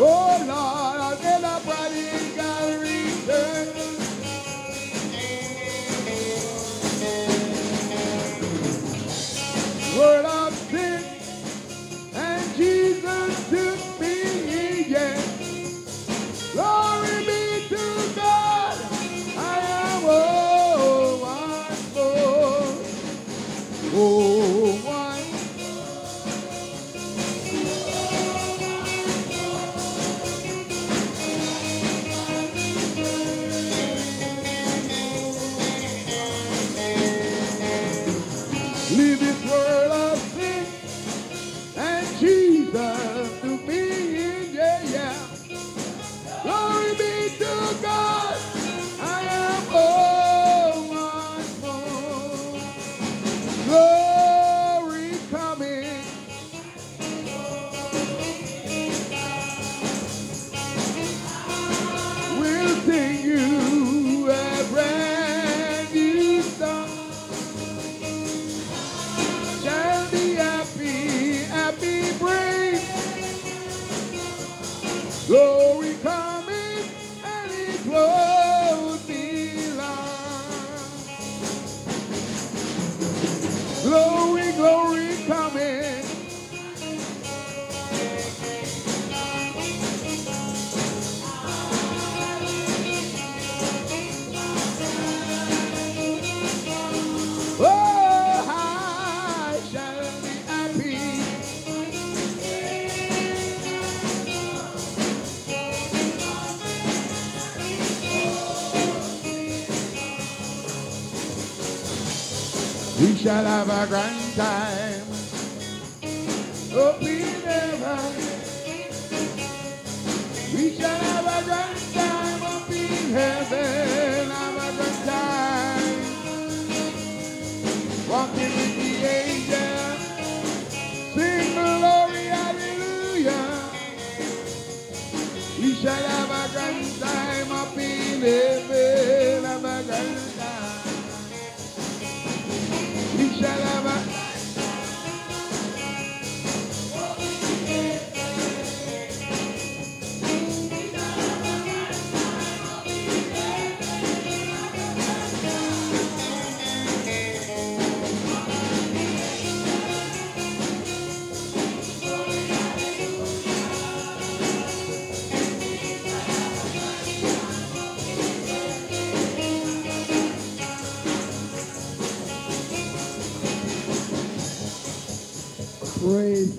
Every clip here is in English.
Oh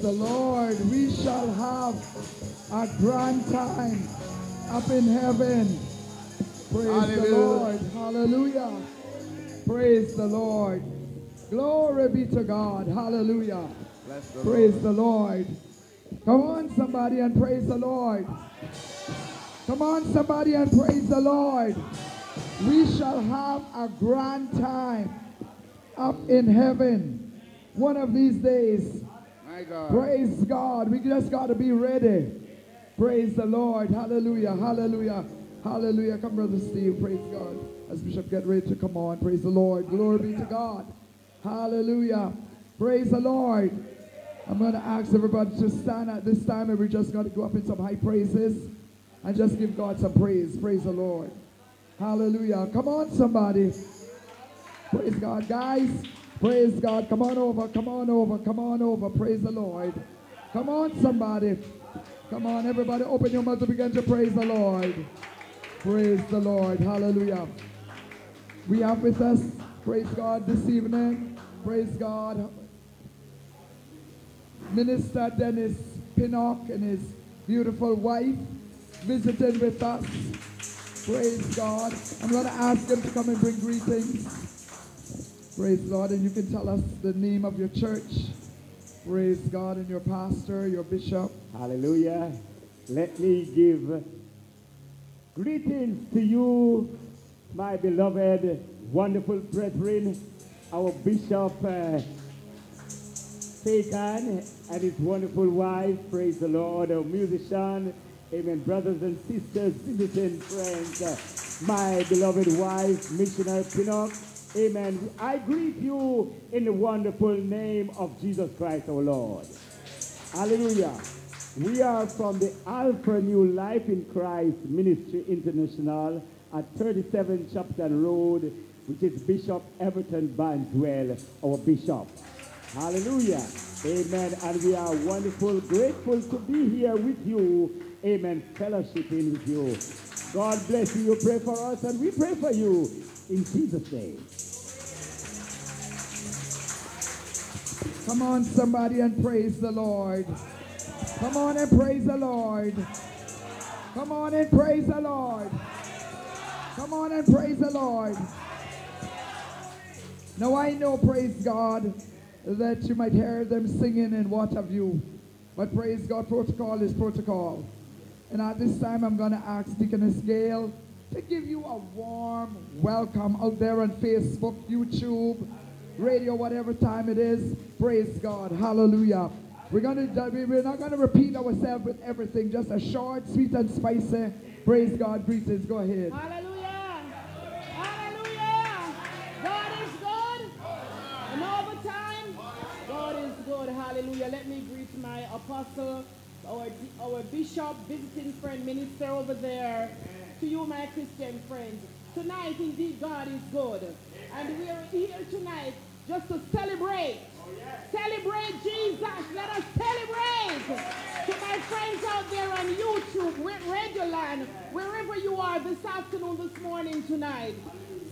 the Lord. We shall have a grand time up in heaven. Praise the Lord. Hallelujah. Praise the Lord. Glory be to God. Hallelujah. The Praise Lord. the Lord. Come on, somebody, and praise the Lord. Come on, somebody, and praise the Lord. We shall have a grand time up in heaven one of these days. My God. Praise God. We just got to be ready. Praise the Lord. Hallelujah. Hallelujah. Hallelujah. Come, Brother Steve. Praise God. As Bishop get ready to come on. Praise the Lord. Glory be to God. Hallelujah. Praise the Lord. I'm going to ask everybody to stand at this time and we're just going to go up in some high praises and just give God some praise. Praise the Lord. Hallelujah. Come on, somebody. Praise God, guys. Praise God. Come on over. Come on over. Come on over. Praise the Lord. Come on, somebody. Come on, everybody. Open your mouth and begin to praise the Lord. Praise the Lord. Hallelujah. We have with us, praise God, this evening. Praise God. Minister Dennis Pinnock and his beautiful wife visiting with us. Praise God. I'm going to ask him to come and bring greetings. Praise Lord. And you can tell us the name of your church. Praise God and your pastor, your bishop. Hallelujah. Let me give greetings to you, my beloved, wonderful brethren, our Bishop uh, Fagan and his wonderful wife. Praise the Lord, our musician. Amen. Brothers and sisters, visiting friends, uh, my beloved wife, Missionary Pinnock. Amen. I greet you in the wonderful name of Jesus Christ our Lord. Hallelujah. We are from the Alpha New Life in Christ Ministry International at 37 Chapter Road, which is Bishop Everton Banswell, our bishop. Hallelujah. Amen. And we are wonderful, grateful to be here with you. Amen. Fellowshipping with you. God bless you. You pray for us, and we pray for you in Jesus' name. Come on, somebody, and praise the Lord. Come on and praise the Lord. Come on and praise the Lord. Come on and praise the Lord. Now I know, praise God, that you might hear them singing and what have you. But praise God, protocol is protocol. And at this time, I'm going to ask Deaconess Gail to give you a warm welcome out there on Facebook, YouTube, radio, whatever time it is. Praise God. Hallelujah. We're gonna we're not gonna repeat ourselves with everything. Just a short, sweet, and spicy. Praise God. Greetings. Go ahead. Hallelujah. Hallelujah. God is good. And the time, God is good. Hallelujah. Let me greet my apostle, our, our bishop, visiting friend, minister over there. To you, my Christian friends. Tonight, indeed, God is good. And we are here tonight just to celebrate. Celebrate Jesus. Let us celebrate. To my friends out there on YouTube, Radioland, wherever you are this afternoon, this morning, tonight.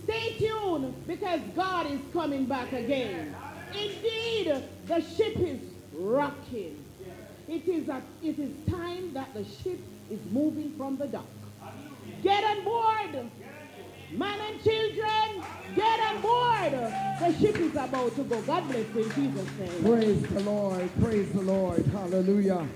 Stay tuned because God is coming back again. Indeed, the ship is rocking. It is, a, it is time that the ship is moving from the dock. Get on board. Man and children, get on board. The ship is about to go. God bless you in Jesus' name. Praise the Lord. Praise the Lord. Hallelujah.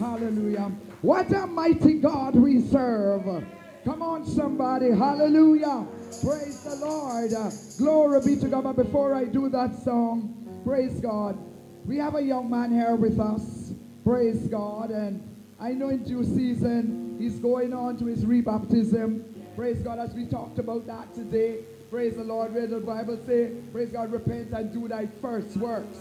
Hallelujah. What a mighty God we serve. Come on, somebody. Hallelujah. Praise the Lord. Glory be to God. But before I do that song, praise God. We have a young man here with us. Praise God. And I know in due season, he's going on to his rebaptism. Praise God as we talked about that today. Praise the Lord. Where the Bible say, praise God, repent and do thy first works.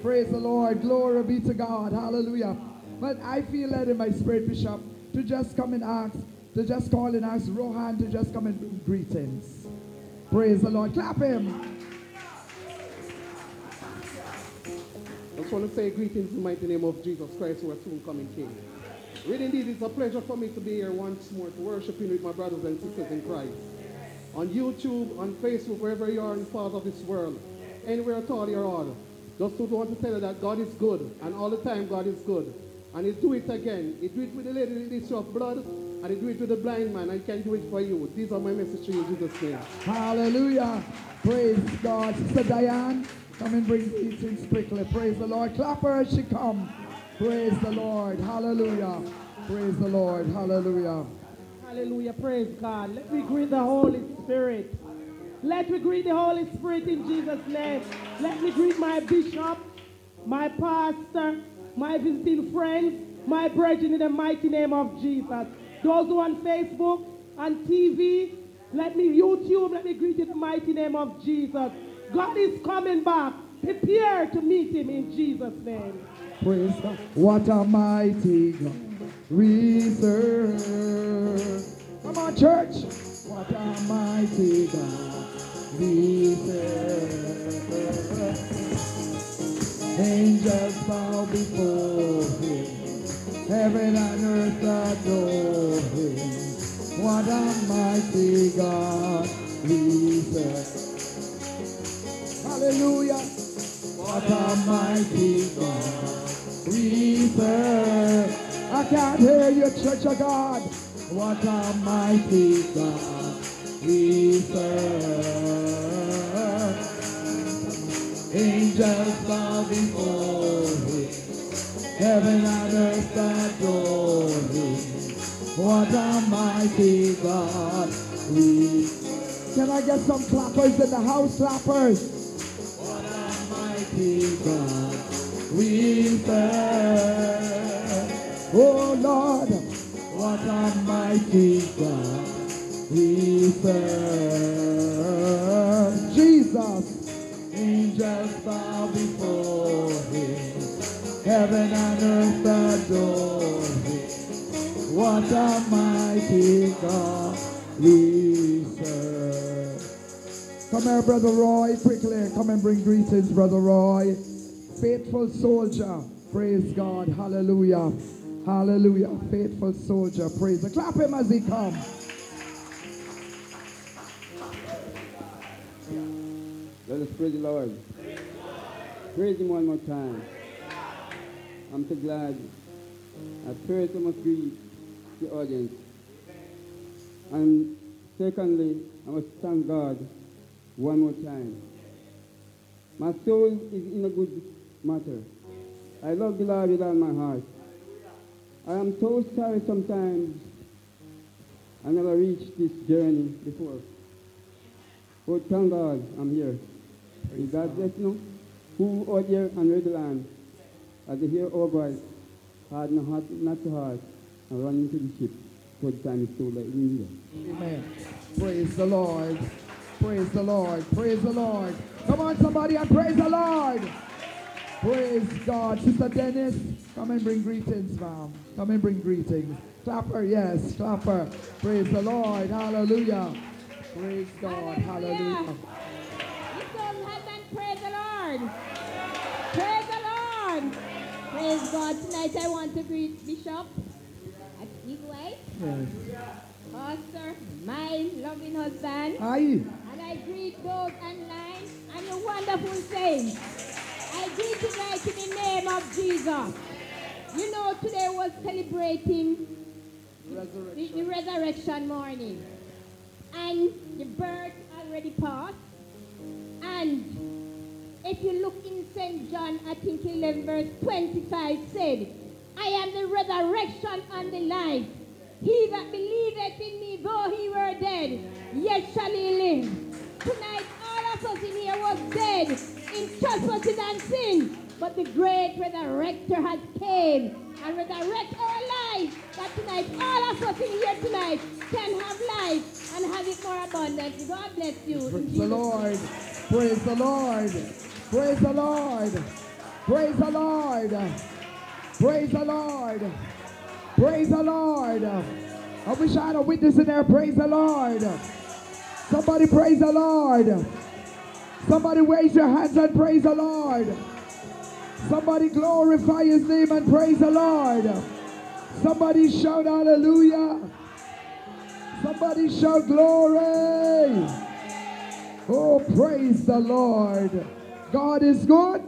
Praise the Lord. Glory be to God. Hallelujah. But I feel led in my spirit, Bishop, to just come and ask, to just call and ask Rohan to just come and bring greetings. Praise the Lord. Clap him. I just want to say greetings in the mighty name of Jesus Christ, who are soon coming King. Really, indeed, it's a pleasure for me to be here once more to worshiping with my brothers and sisters in Christ. On YouTube, on Facebook, wherever you are in part of this world, anywhere at all you're all, Just to want to tell you that God is good, and all the time God is good. And He do it again. He do it with the lady the issue of blood, and He do it with the blind man, He can do it for you. These are my message to you Jesus' name. Hallelujah. Praise God. Sister Diane, come and bring greetings quickly. Praise the Lord. Clap her as she come. Praise the Lord. Hallelujah. Praise the Lord. Hallelujah. Hallelujah. Praise God. Let me greet the Holy Spirit. Let me greet the Holy Spirit in Jesus' name. Let me greet my bishop, my pastor, my visiting friends, my brethren in the mighty name of Jesus. Those who are on Facebook, on TV, let me YouTube, let me greet in the mighty name of Jesus. God is coming back. Prepare to meet him in Jesus' name. Praise God. What a mighty God we serve. Come on, church. What a mighty God we serve. Angels bow before him. Heaven and earth adore him. What a mighty God we serve. Hallelujah. What a mighty God serve. I can't hear you, Church of God. What a mighty God we serve. Angels bow before him. Heaven and earth adore him. What a mighty God we Can I get some clappers in the house, clappers? What a mighty God we serve. Oh Lord, what a mighty God we serve. Jesus, angels bow before him. Heaven and earth adore him. What a mighty God we serve. Come here, Brother Roy, quickly. Come and bring greetings, Brother Roy. Faithful soldier. Praise God. Hallelujah. Hallelujah. Faithful soldier. Praise. God. Clap him as he comes. Let us praise the Lord. Praise Him one more time. I'm so glad. At first, I must greet the audience. And secondly, I must thank God one more time. My soul is in a good matter. I love the Lord with all my heart. I am so sorry sometimes I never reached this journey before. But thank God I'm here. Is God bless you? Who out there and read the land, as they hear our voice, hard no heart, not too hard, and run into the ship. For the time is so late in here. Amen. Praise the Lord. Praise the Lord. Praise the Lord. Come on, somebody, and praise the Lord. Praise God. Sister Dennis, come and bring greetings, ma'am. Come and bring greetings. Clapper, yes, clapper. Praise the Lord. Hallelujah. Praise God. Hallelujah. Lift up hands and praise the Lord. Praise the Lord. Praise God. Tonight I want to greet Bishop at his wife, Yes. Pastor, my loving husband, Aye. and I greet those online and your wonderful saints. I you tonight in the name of Jesus. You know, today was celebrating the, the resurrection morning. And the birth already passed. And if you look in St. John, I think 11 verse 25 said, I am the resurrection and the life. He that believeth in me, though he were dead, yet shall he live. Tonight, all of us in here was dead in trespasses and sin. But the great resurrector has came and resurrect our lives. That tonight, all of us in here tonight can have life and have it more abundantly. God bless you. Praise the Lord. Praise the Lord. Praise the Lord. Praise the Lord. Praise the Lord. Praise the Lord. I wish I had a witness in there. Praise the Lord. Somebody praise the Lord. Somebody raise your hands and praise the Lord. Somebody glorify his name and praise the Lord. Somebody shout hallelujah. Somebody shout glory. Oh, praise the Lord. God is good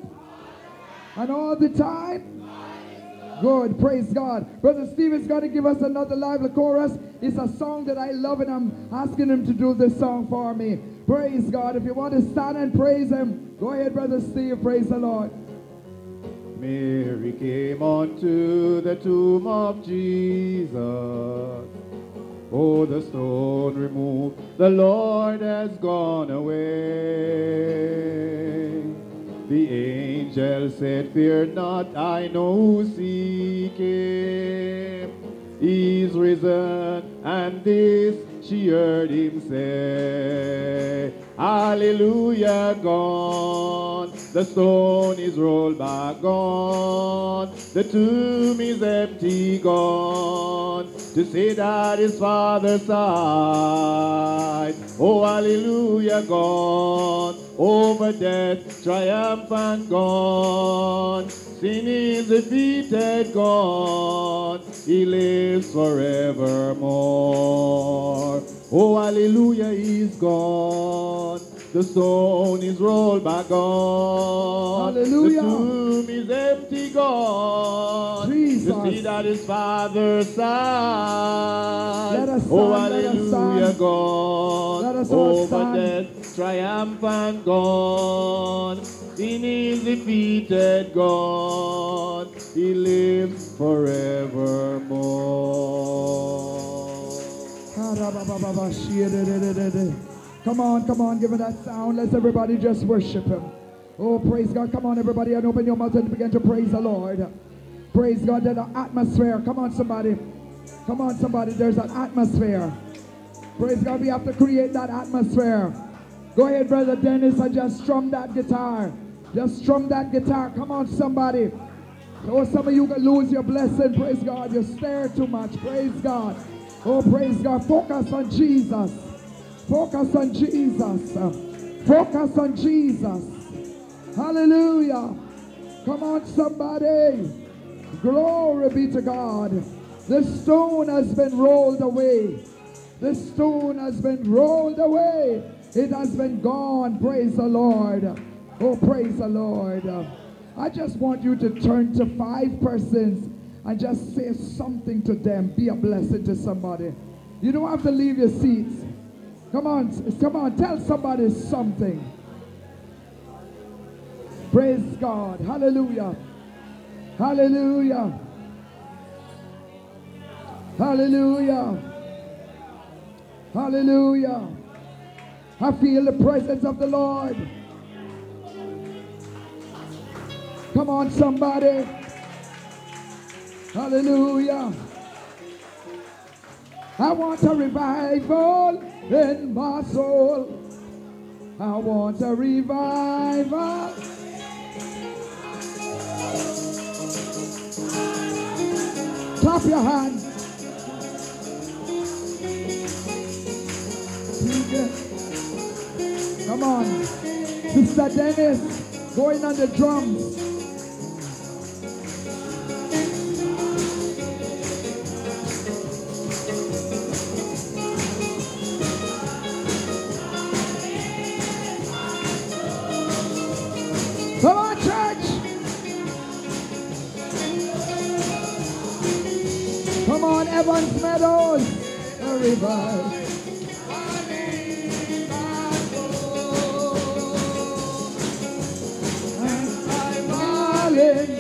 And all the time? Good. Praise God. Brother Stephen's going to give us another lively chorus. It's a song that I love, and I'm asking him to do this song for me. Praise God. If you want to stand and praise him, go ahead, Brother Steve. Praise the Lord. Mary came unto the tomb of Jesus. Oh, the stone removed, the Lord has gone away. The angel said, Fear not, I know who seek him. He's risen, and this she heard him say. Hallelujah, gone. The stone is rolled back, gone. The tomb is empty, gone. To say that his father side. Oh, hallelujah, gone. Over death, triumphant, gone. Sin is defeated, gone. He lives forevermore. Oh, hallelujah, he's gone. The stone is rolled back gone. Hallelujah. The tomb is empty gone. Jesus. To see that his father's side. Let us oh, stand, let us hallelujah, stand. gone. Let us all Over death, triumphant gone. Sin is defeated, God. He lives forevermore. Come on, come on, give it that sound. Let's everybody just worship him. Oh, praise God. Come on, everybody, and open your mouth and begin to praise the Lord. Praise God. There's an atmosphere. Come on, somebody. Come on, somebody. There's an atmosphere. Praise God. We have to create that atmosphere. Go ahead, Brother Dennis, and just strum that guitar. Just strum that guitar. Come on, somebody. Oh, some of you can lose your blessing. Praise God. You stare too much. Praise God. Oh, praise God. Focus on Jesus. Focus on Jesus. Focus on Jesus. Hallelujah. Come on, somebody. Glory be to God. The stone has been rolled away. The stone has been rolled away. It has been gone. Praise the Lord. Oh, praise the Lord. I just want you to turn to five persons and just say something to them. Be a blessing to somebody. You don't have to leave your seats. Come on, come on, tell somebody something. Praise God. Hallelujah. Hallelujah. Hallelujah. Hallelujah. I feel the presence of the Lord. Come on, somebody. Hallelujah. I want a revival in my soul. I want a revival. Clap your hands. Come on. Sister Dennis, going on the drums. Evans Meadows. A. Darling,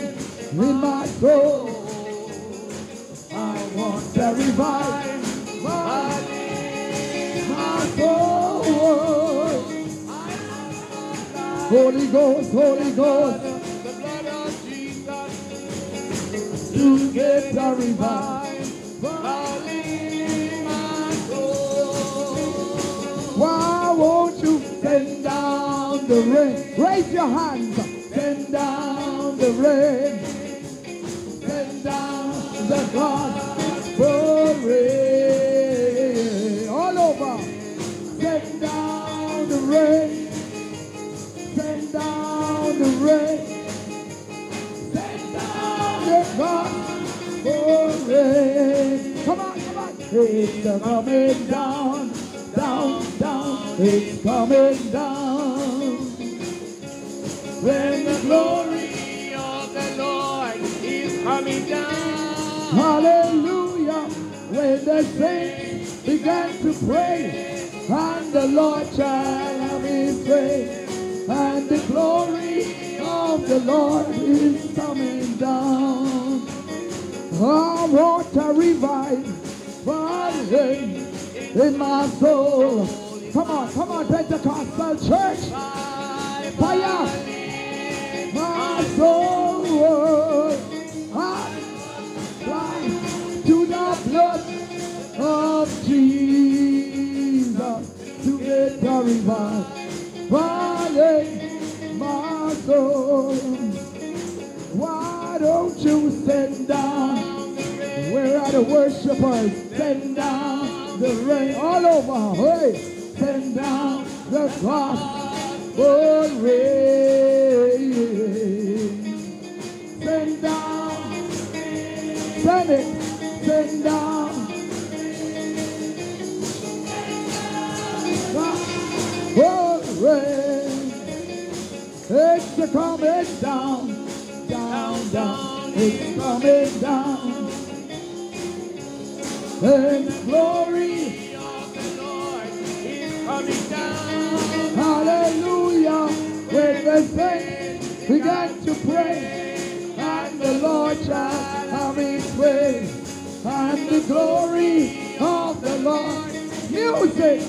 in my soul, I want to revive my, my soul. Holy Ghost, Holy Ghost, to get a revival the rain? Raise your hands. Send down the rain. Send down the gospel rain. All over. Send down the rain. Send down the rain. Send down the gospel rain. Come on, come on. It's coming down, down, down. It's coming down. When the glory of the Lord is coming down. Hallelujah. When the saints began to pray, and the Lord shall have his way, and the glory of the Lord is coming down. I want a revival in my soul. Come on, come on, Pentecostal church. Fire. To the blood of Jesus to get the revival soul. Why don't you send down? Are the worshipers? Send down the rain all over. Hey, send down the rain. Send it, send down. Rain. It's a coming down, down, down. It's coming down. And glory, Coming down. hallelujah. When the saints we got to pray, and the Lord shall and the glory of the Lord. Music,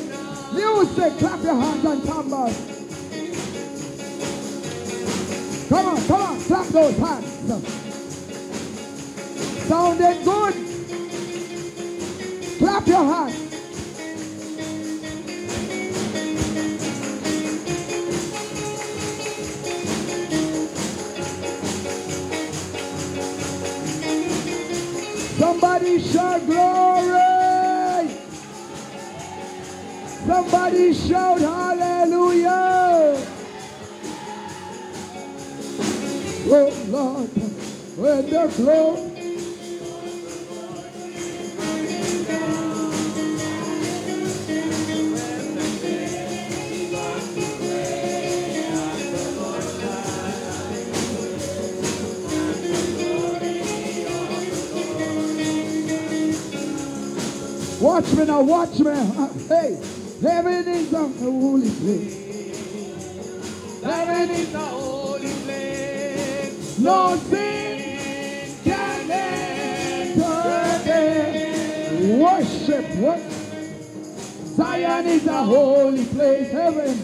music, clap your hands and tambours. Come on, come on, clap those hands. Sounding good. Clap your hands. Somebody shout hallelujah. Oh Lord, when the glory. Watch me now, watch. Uh, Hey, heaven is a holy place. Heaven is the holy place. no sin can enter there. Worship, what? Zion is a holy place. Heaven.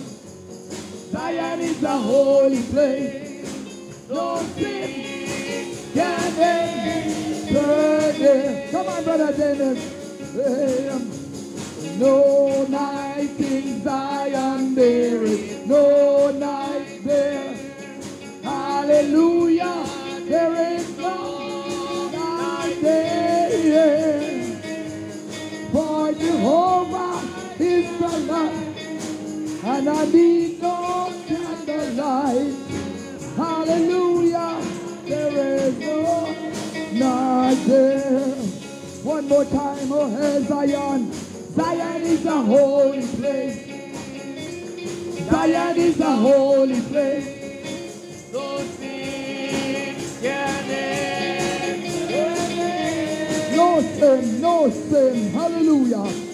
Zion is a holy place. No sin can enter there. Come on, brother Dennis. Um, no night in Zion there is no night there. Hallelujah. There is no night there. For Jehovah is the light. And I need no candlelight. Hallelujah. There is no night there. One more time, oh hey. Zion is a holy place. Zion is a holy place. No sin can enter. No sin, no sin. Hallelujah.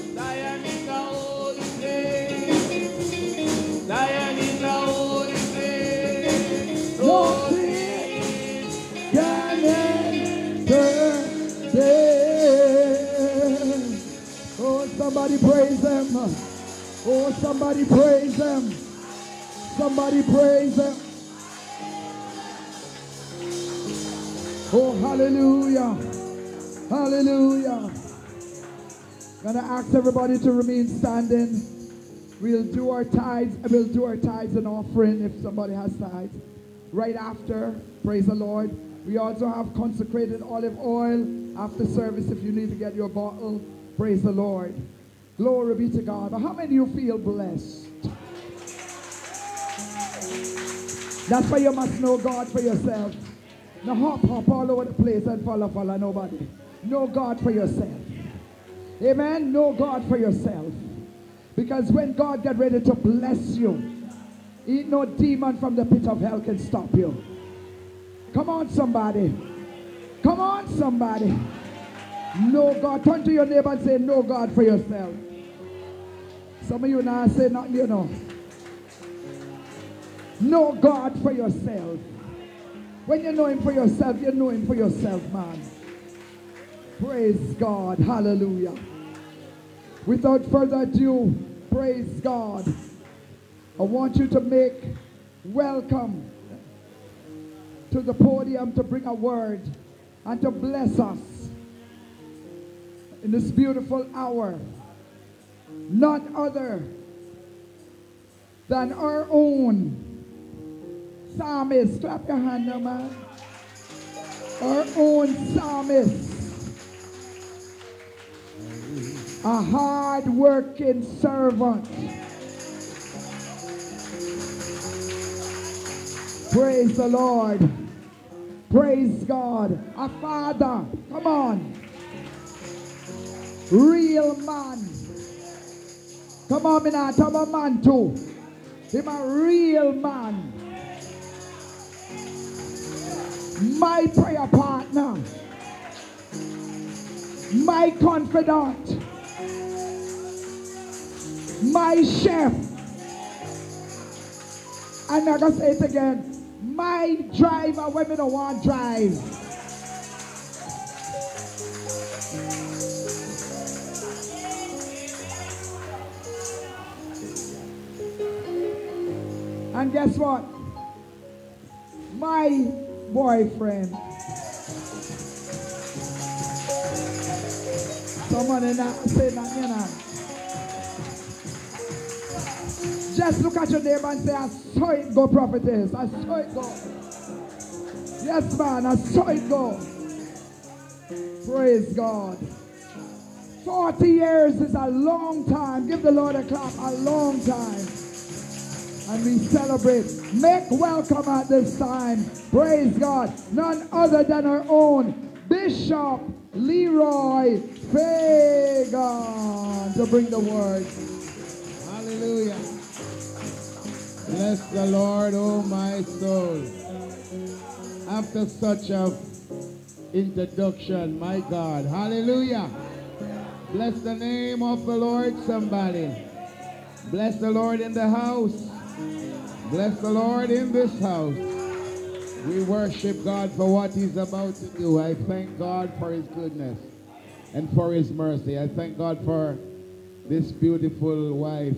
Somebody praise them. Oh, somebody praise them. Somebody praise them. Oh, hallelujah. Hallelujah. Gonna ask everybody to remain standing. We'll do our tithes. We'll do our tithes and offering if somebody has tithes. Right after, praise the Lord. We also have consecrated olive oil after service if you need to get your bottle. Praise the Lord. Glory be to God. But how many of you feel blessed? That's why you must know God for yourself. Now hop, hop all over the place and follow, follow nobody. Know God for yourself. Amen. Know God for yourself. Because when God get ready to bless you, ain't no demon from the pit of hell can stop you. Come on, somebody. Come on, somebody. Know God. Turn to your neighbor and say, Know God for yourself. Some of you now say nothing, you know. Know God for yourself. When you know Him for yourself, you know Him for yourself, man. Praise God. Hallelujah. Without further ado, praise God. I want you to make welcome to the podium to bring a word and to bless us in this beautiful hour. None other than our own psalmist. Clap your hand now, man. Our own psalmist. A hard working servant. Praise the Lord. Praise God. A father. Come on. Real man. Come on, me now. Tell a man too. Him a real man. My prayer partner. My confidant. My chef. And going to say it again. My driver when me don't want drive. And guess what? My boyfriend. Somebody not say that, you know. Just look at your neighbor and say, I saw it go, prophetess. I saw it go. Yes, man, I saw it go. Praise God. 40 years is a long time. Give the Lord a clap. A long time. And we celebrate. Make welcome at this time. Praise God. None other than our own Bishop Leroy Fagan to bring the word. Hallelujah. Bless the Lord, oh my soul. After such a introduction, my God. Hallelujah. Bless the name of the Lord, somebody. Bless the Lord in the house. Bless the Lord in this house. We worship God for what he's about to do. I thank God for his goodness and for his mercy. I thank God for this beautiful wife.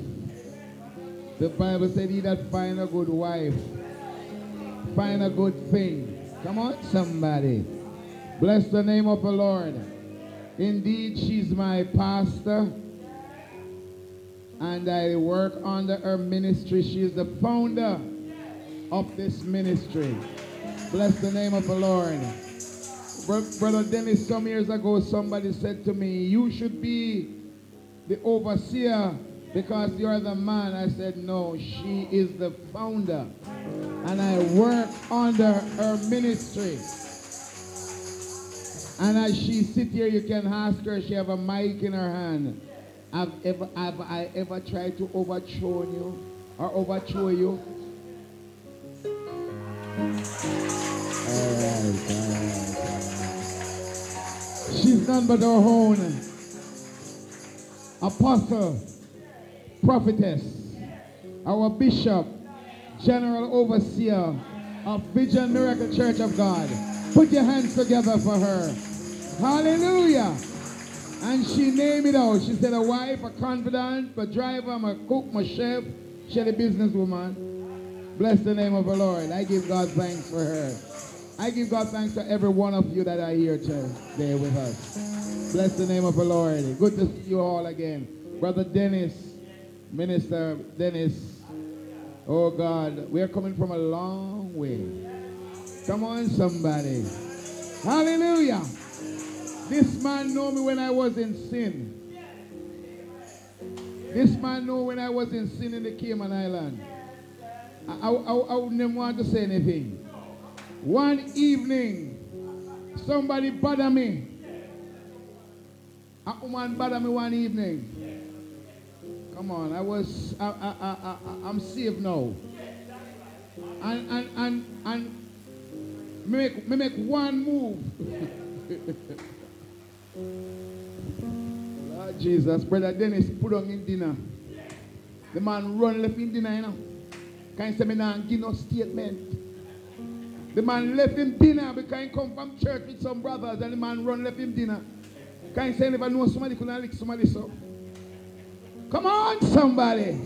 The Bible said he that find a good wife, find a good thing. Come on, somebody. Bless the name of the Lord. Indeed, she's my pastor. And I work under her ministry. She is the founder of this ministry. Bless the name of the Lord. Brother Dennis, some years ago, somebody said to me, You should be the overseer because you're the man. I said, No, she is the founder. And I work under her ministry. And as she sit here, you can ask her, she have a mic in her hand. Have, ever, have I ever tried to overthrow you or overthrow you? Oh, right. She's none but our own apostle, prophetess, our bishop, general overseer of Vision Miracle Church of God. Put your hands together for her. Hallelujah. And she named it out. She said a wife, a confidant, a driver, I'm a cook, a chef. She a businesswoman. Bless the name of the Lord. I give God thanks for her. I give God thanks to every one of you that are here today with us. Bless the name of the Lord. Good to see you all again. Brother Dennis, Minister Dennis. Oh God, we are coming from a long way. Come on, somebody. Hallelujah. This man know me when I was in sin. This man know when I was in sin in the Cayman Island. I, I, I, I wouldn't want to say anything. One evening, somebody bother me. A woman bother me one evening. Come on, I was, I, I, I, I'm saved now. And, and, and, and make, make one move. Lord Jesus, Brother Dennis put on in dinner. The man run left in dinner, you know. Can you say me now and give no statement? The man left him dinner because he come from church with some brothers and the man run left him dinner. Can you say never know somebody could not lick somebody so? Come on, somebody.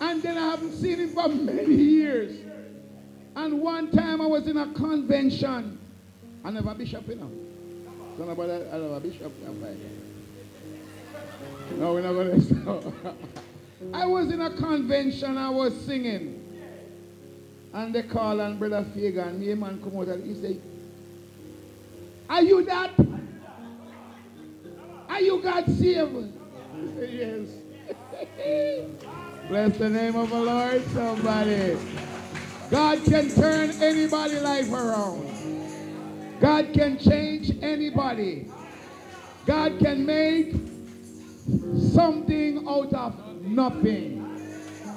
And then I haven't seen him for many years. And one time I was in a convention. I never bishop, you know. About I never bishop. No, we're not going to. I was in a convention, I was singing. And they call on Brother Fagan. Me man come out and he say, Are you that? Are you God saved? Yes. Bless the name of the Lord, somebody. God can turn anybody's life around. God can change anybody. God can make something out of nothing.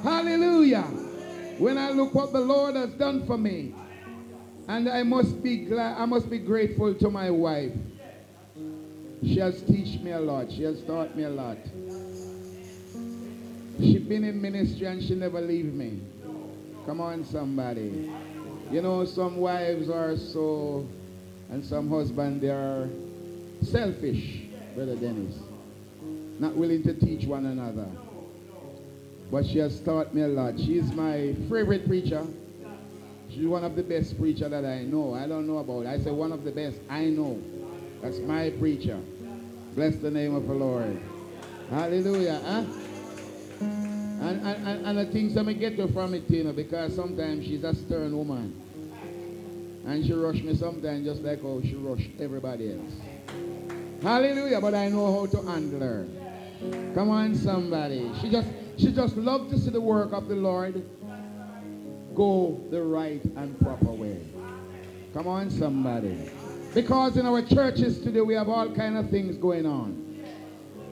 Hallelujah. When I look what the Lord has done for me, and I must be glad, I must be grateful to my wife. She has taught me a lot. She has taught me a lot. She's been in ministry and she never leave me. Come on, somebody. You know, some wives are so, and some husbands, they are selfish, Brother Dennis. Not willing to teach one another. But she has taught me a lot. She's my favorite preacher. She's one of the best preacher that I know. I don't know about. I say one of the best I know. That's my preacher. Bless the name of the Lord. Hallelujah. Huh? And, and, and, and the things that I get her from it, you know, because sometimes she's a stern woman. And she rushed me sometimes just like how she rushed everybody else. Hallelujah. But I know how to handle her. Come on, somebody. She just she just loved to see the work of the Lord go the right and proper way. Come on, somebody. Because in our churches today we have all kind of things going on.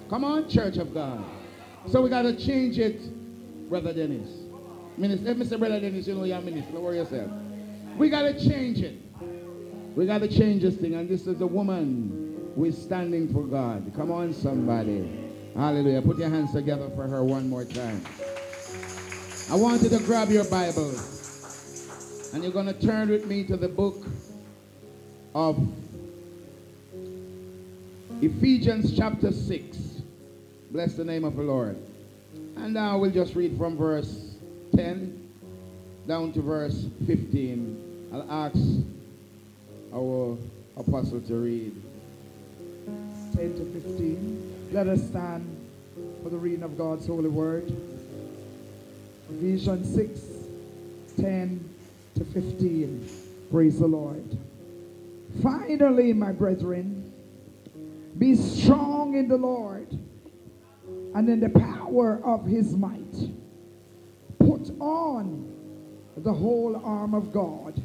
Come on, Church of God. So we got to change it, Brother Dennis. Minister, eh, Mr. Brother Dennis, you know you're minister. Don't worry yourself. We got to change it. We got to change this thing. And this is a woman who is standing for God. Come on, somebody. Hallelujah. Put your hands together for her one more time. I want you to grab your Bible. And you're going to turn with me to the book of Ephesians chapter 6. Bless the name of the Lord. And now we'll just read from verse 10 down to verse 15. I'll ask our apostle to read. 10 to 15. Let us stand for the reading of God's holy word. Ephesians 6, 10 to 15. Praise the Lord. Finally, my brethren, be strong in the Lord and in the power of his might. Put on the whole arm of God,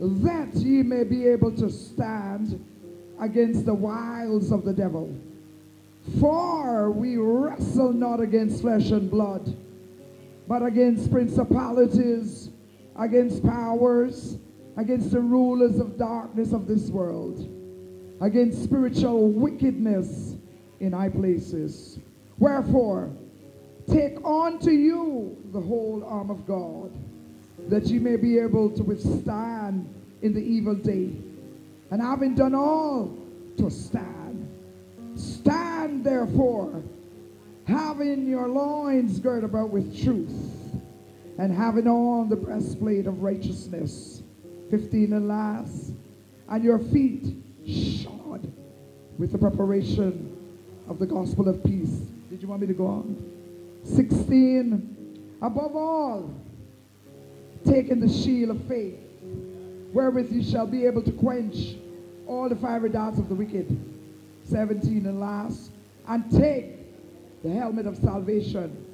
that ye may be able to stand against the wiles of the devil. For we wrestle not against flesh and blood, but against principalities, against powers, against the rulers of darkness of this world, against spiritual wickedness in high places. Wherefore, take unto you the whole arm of God, that ye may be able to withstand in the evil day. And having done all, to stand. Stand therefore, having your loins girt about with truth, and having on the breastplate of righteousness. 15 and last, and your feet shod with the preparation of the gospel of peace. Did you want me to go on? 16, above all, taking the shield of faith, wherewith you shall be able to quench all the fiery darts of the wicked. 17 and last, and take the helmet of salvation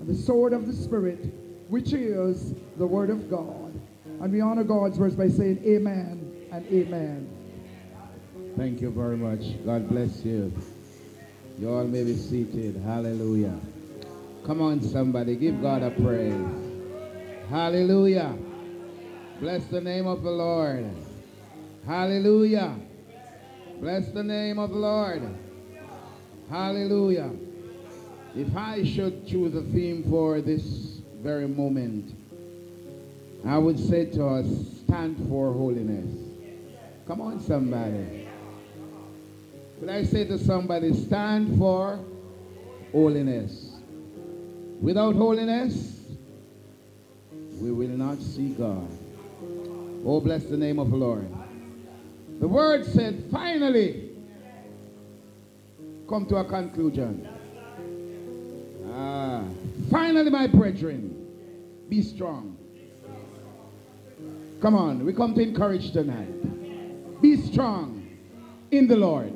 and the sword of the Spirit, which is the word of God. And we honor God's words by saying amen and amen. Thank you very much. God bless you. You all may be seated. Hallelujah. Come on, somebody. Give God a praise. Hallelujah. Bless the name of the Lord. Hallelujah. Bless the name of the Lord. Hallelujah. If I should choose a theme for this very moment, I would say to us, stand for holiness. Come on, somebody. Could I say to somebody, stand for holiness? Without holiness, not see God. Oh, bless the name of the Lord. The word said, finally, come to a conclusion. Ah, finally, my brethren, be strong. Come on, we come to encourage tonight. Be strong in the Lord.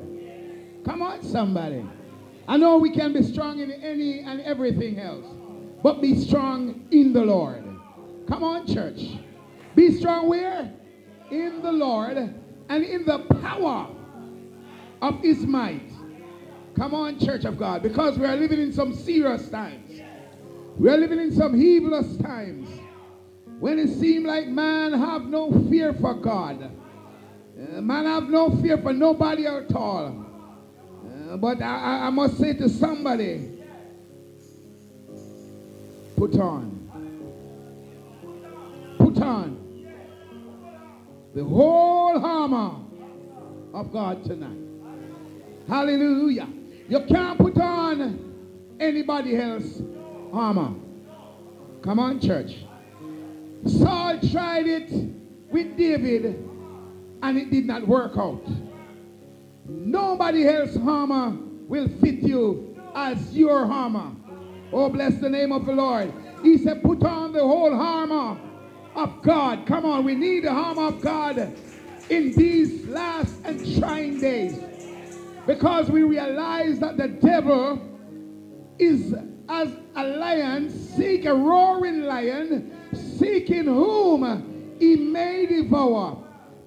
Come on, somebody. I know we can be strong in any and everything else, but be strong in the Lord. Come on, church. Be strong where? In the Lord and in the power of his might. Come on, church of God, because we are living in some serious times. We are living in some heedless times when it seems like man have no fear for God. Uh, man have no fear for nobody at all. Uh, but I, I must say to somebody, put on, on the whole armor of God tonight. Hallelujah. You can't put on anybody else armor. Come on, church. Saul tried it with David and it did not work out. Nobody else armor will fit you as your armor. Oh, bless the name of the Lord. He said, put on the whole armor of God. Come on, we need the armor of God in these last and trying days. Because we realize that the devil is as a lion, seek a roaring lion, seeking whom he may devour.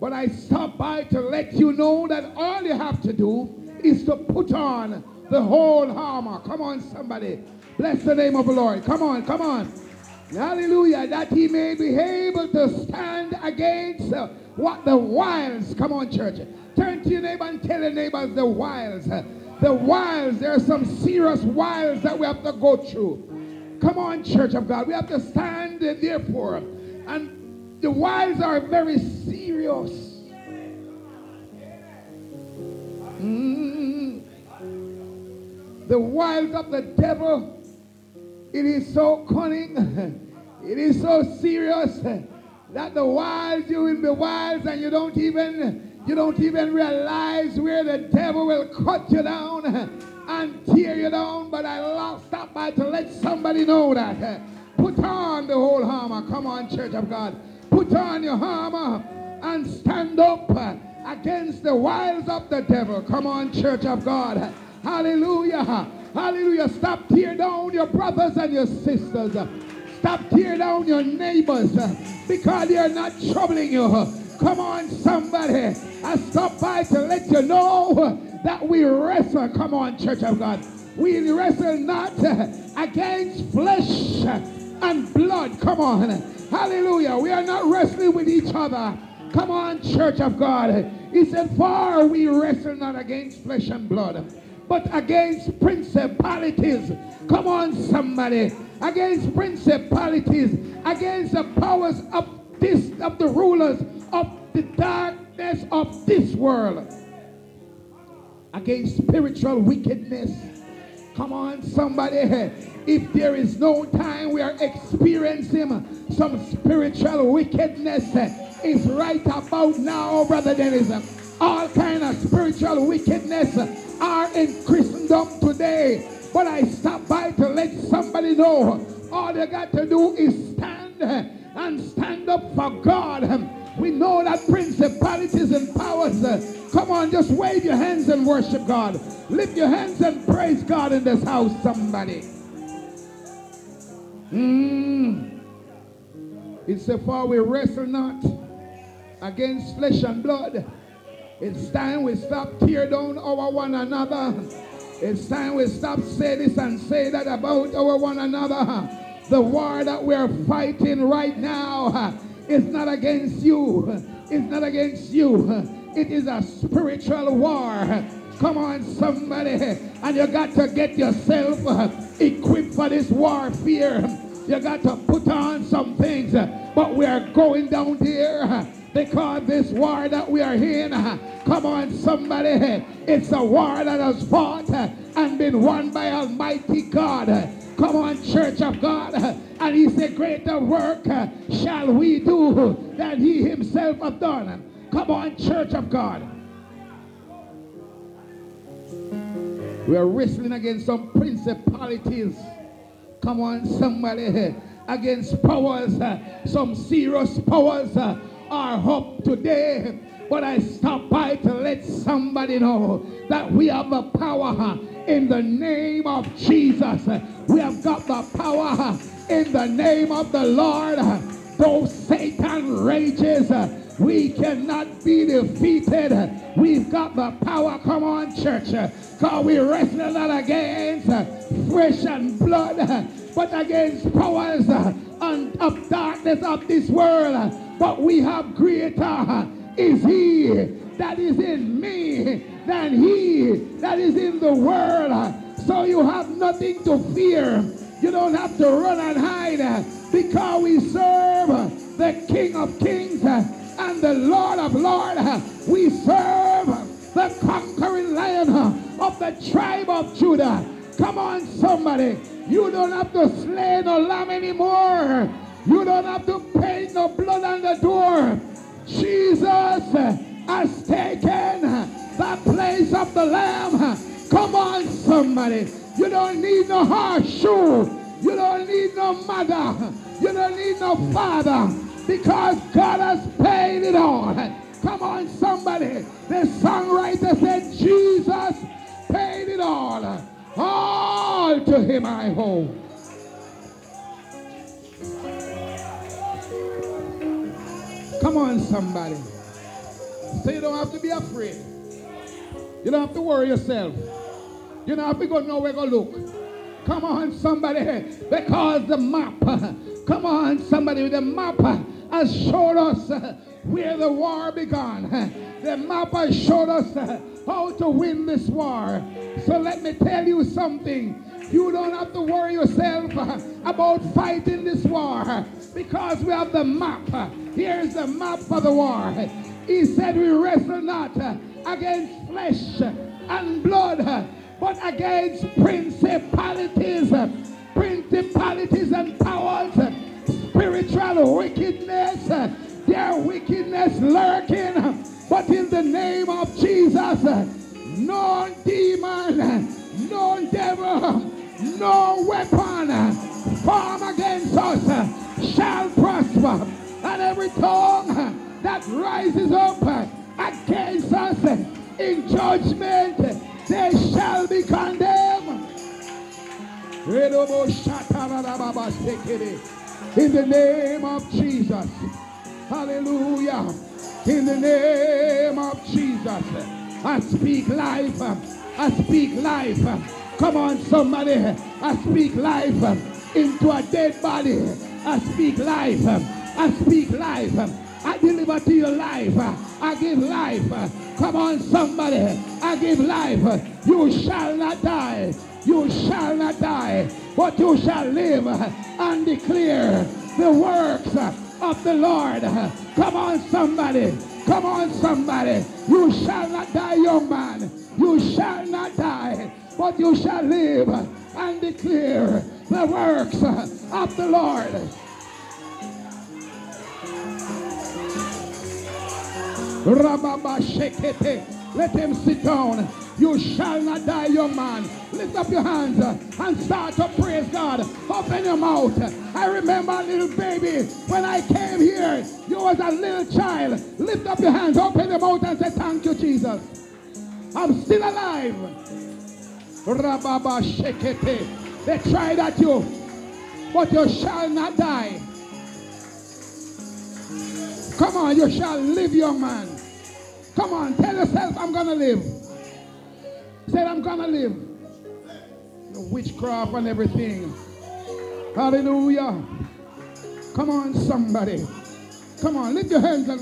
But I stop by to let you know that all you have to do is to put on the whole armor. Come on, somebody. Bless the name of the Lord. Come on, come on. Hallelujah. That he may be able to stand against uh, what the wiles. Come on, church. Turn to your neighbor and tell your neighbors the wiles. The wiles. There are some serious wiles that we have to go through. Come on, church of God. We have to stand therefore. And the wiles are very serious. Mm. The wiles of the devil it is so cunning. It is so serious that the wise you will be wise and you don't even you don't even realize where the devil will cut you down and tear you down. But I stop by to let somebody know that. Put on the whole armor. Come on, Church of God. Put on your armor and stand up against the wiles of the devil. Come on, Church of God. Hallelujah. Hallelujah. Stop tear down your brothers and your sisters. Stop tear down your neighbors uh, because they are not troubling you. Come on, somebody. I stop by to let you know uh, that we wrestle. Come on, Church of God. We wrestle not uh, against flesh and blood. Come on. Hallelujah. We are not wrestling with each other. Come on, Church of God. He said, Far we wrestle not against flesh and blood but against principalities. Come on, somebody. Against principalities, against the powers of this, of the rulers of the darkness of this world, against spiritual wickedness. Come on, somebody. If there is no time, we are experiencing some spiritual wickedness. It's right about now, brother Dennis. All kind of spiritual wickedness are in Christendom today. But I stop by to let somebody know all you got to do is stand and stand up for God. We know that principalities and powers. Come on, just wave your hands and worship God. Lift your hands and praise God in this house, somebody. Mm. It's so far we wrestle not against flesh and blood it's time we stop tear down over one another. It's time we stop say this and say that about our one another. The war that we're fighting right now uh, is not against you. It's not against you. It is a spiritual war. Come on, somebody. And you got to get yourself uh, equipped for this warfare. You got to put on some things. But we are going down here because this war that we are in, uh, come on, somebody, it's a war that has fought uh, and been won by Almighty God. Come on, church of God. Uh, and he said, greater work shall we do than he himself have done. Come on, church of God. We are wrestling against some principalities. Come on, somebody. Against powers, some serious powers are hope today. But I stop by to let somebody know that we have the power in the name of Jesus. We have got the power in the name of the Lord. Though Satan rages, we cannot be defeated. We've got the power. Come on, church. Because we wrestle not against flesh and blood, but against powers of darkness of this world. But we have greater is he that is in me than he that is in the world. So you have nothing to fear. You don't have to run and hide because we serve the King of Kings and the Lord of Lords. We serve the conquering lion of the tribe of Judah. Come on, somebody. You don't have to slay no lamb anymore. You don't have to paint no blood on the door. Jesus has taken the place of the lamb. Come on, somebody. You don't need no horseshoe. You don't need no mother. You don't need no father because God has paid it all. Come on, somebody. The songwriter said, Jesus paid it all. All to him I owe. Come on, somebody. So you don't have to be afraid. You don't have to worry yourself. You don't have to go nowhere to look. Come on, somebody. Because the map, come on, somebody, the map has showed us where the war began. The map has showed us how to win this war. So let me tell you something. You don't have to worry yourself uh, about fighting this war uh, because we have the map. Uh, Here's the map for the war. He said we wrestle not against flesh and blood, but against principalities, principalities and powers, spiritual wickedness, their wickedness lurking. But in the name of Jesus, no demon, no devil, no weapon formed against us shall prosper. And every tongue that rises up against us in judgment, they shall be condemned. In the name of Jesus. Hallelujah. In the name of Jesus. I speak life. I speak life. Come on, somebody. I speak life into a dead body. I speak life. I speak life. I deliver to your life. I give life. Come on, somebody. I give life. You shall not die. You shall not die, but you shall live and declare the works of the Lord. Come on, somebody. Come on, somebody. You shall not die, young man. You shall not die, but you shall live and declare the works of the Lord. Let him sit down. You shall not die, young man. Lift up your hands and start to praise God. Open your mouth. I remember a little baby when I came here. You was a little child. Lift up your hands, open your mouth and say, Thank you, Jesus. I'm still alive. They tried at you, but you shall not die. Come on, you shall live, young man. Come on, tell yourself, I'm going to live. Say, I'm going to live. The witchcraft and everything. Hallelujah. Come on, somebody. Come on, lift your hands and.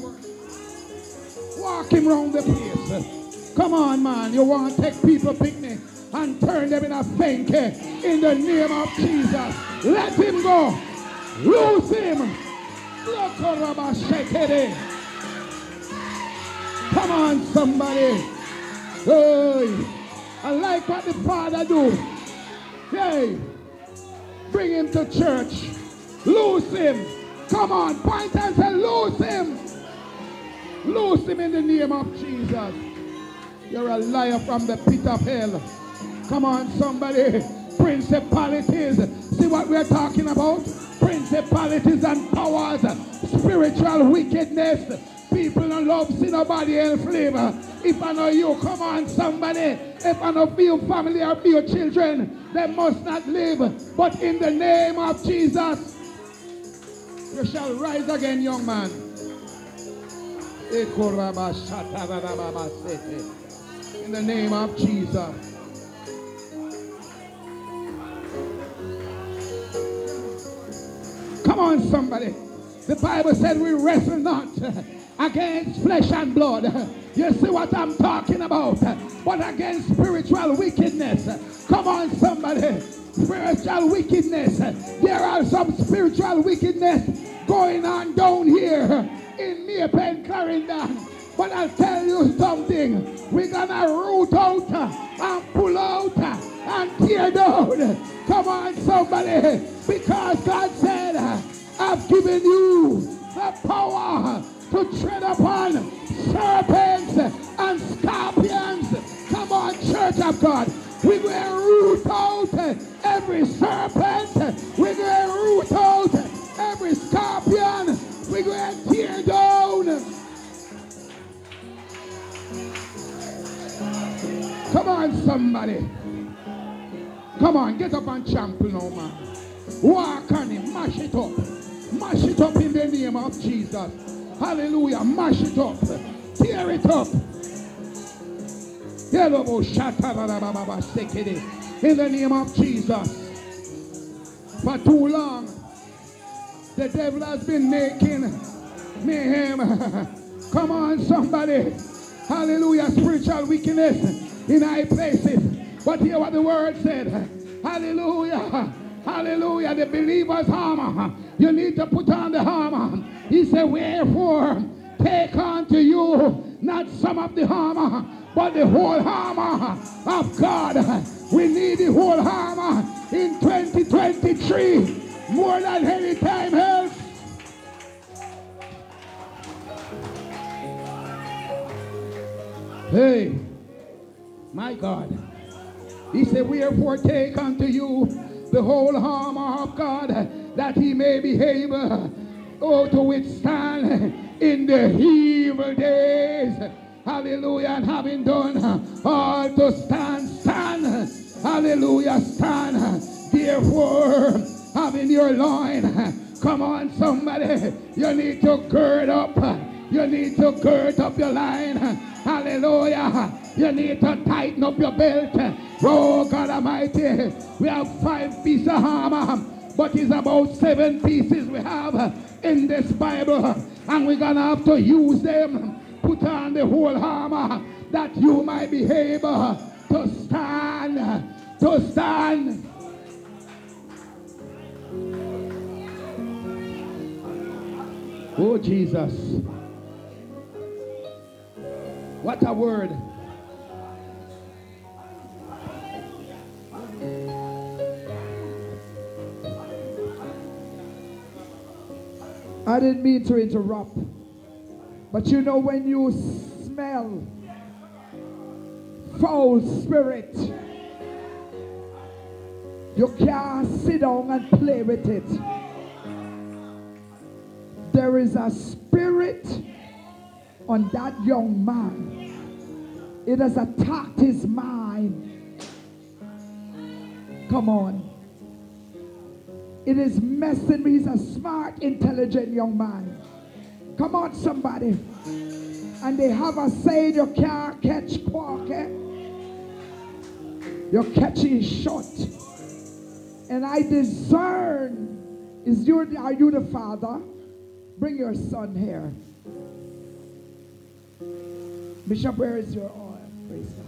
Walk him round the place. Come on, man. You want to take people picnic and turn them in a faint eh, in the name of Jesus. Let him go. Lose him. Come on, somebody. Hey, I like what the Father do. Hey, bring him to church. Lose him. Come on, point and say, lose him. Lose him in the name of Jesus. You're a liar from the pit of hell. Come on, somebody. Principalities. See what we're talking about? Principalities and powers. Spiritual wickedness. People don't love see nobody else live. If I know you, come on, somebody. If I know your family or your children, they must not live. But in the name of Jesus, you shall rise again, young man. In the name of Jesus. Come on, somebody. The Bible said we wrestle not uh, against flesh and blood. You see what I'm talking about? But against spiritual wickedness. Come on, somebody. Spiritual wickedness. There are some spiritual wickedness going on down here in May Pen, Clarendon. But I'll tell you something. We're going to root out uh, and pull out and Come on, somebody. Because God said, I've given you the power to tread upon serpents and scorpions. Come on, church of God. We're going to root out every serpent. We're going to root out every scorpion. We're going to tear down. Come on, somebody. Come on, get up and trample now, man. Walk on him, mash it up. Mash it up in the name of Jesus. Hallelujah. Mash it up. Tear it up. In the name of Jesus. For too long, the devil has been making mayhem. Come on, somebody. Hallelujah. Spiritual wickedness in high places. But hear what the word said. Hallelujah. Hallelujah. The believer's armor. You need to put on the armor. He said, Wherefore, take unto you not some of the armor, but the whole armor of God. We need the whole armor in 2023 more than any time else. Hey, my God. He said, Wherefore take unto you the whole armor of God, that he may be able oh, to withstand in the evil days. Hallelujah. And having done all to stand, stand. Hallelujah. Stand. Therefore, having your loin. Come on, somebody. You need to gird up. You need to gird up your line. Hallelujah. You need to tighten up your belt. Oh, God Almighty. We have five pieces of armor, but it's about seven pieces we have in this Bible. And we're to have to use them. Put on the whole armor that you might be able to stand. To stand. Oh, Jesus. What a word. I didn't mean to interrupt. But you know when you smell foul spirit, you can't sit down and play with it. There is a spirit on that young man. It has attacked his mind. Come on. It is messing me. He's a smart, intelligent young man. Come on, somebody. And they have a saying you can't catch Kwaku. Eh? You're catching short. And I discern, is you, are you the father? Bring your son here. Bishop, where is your oil? Praise God.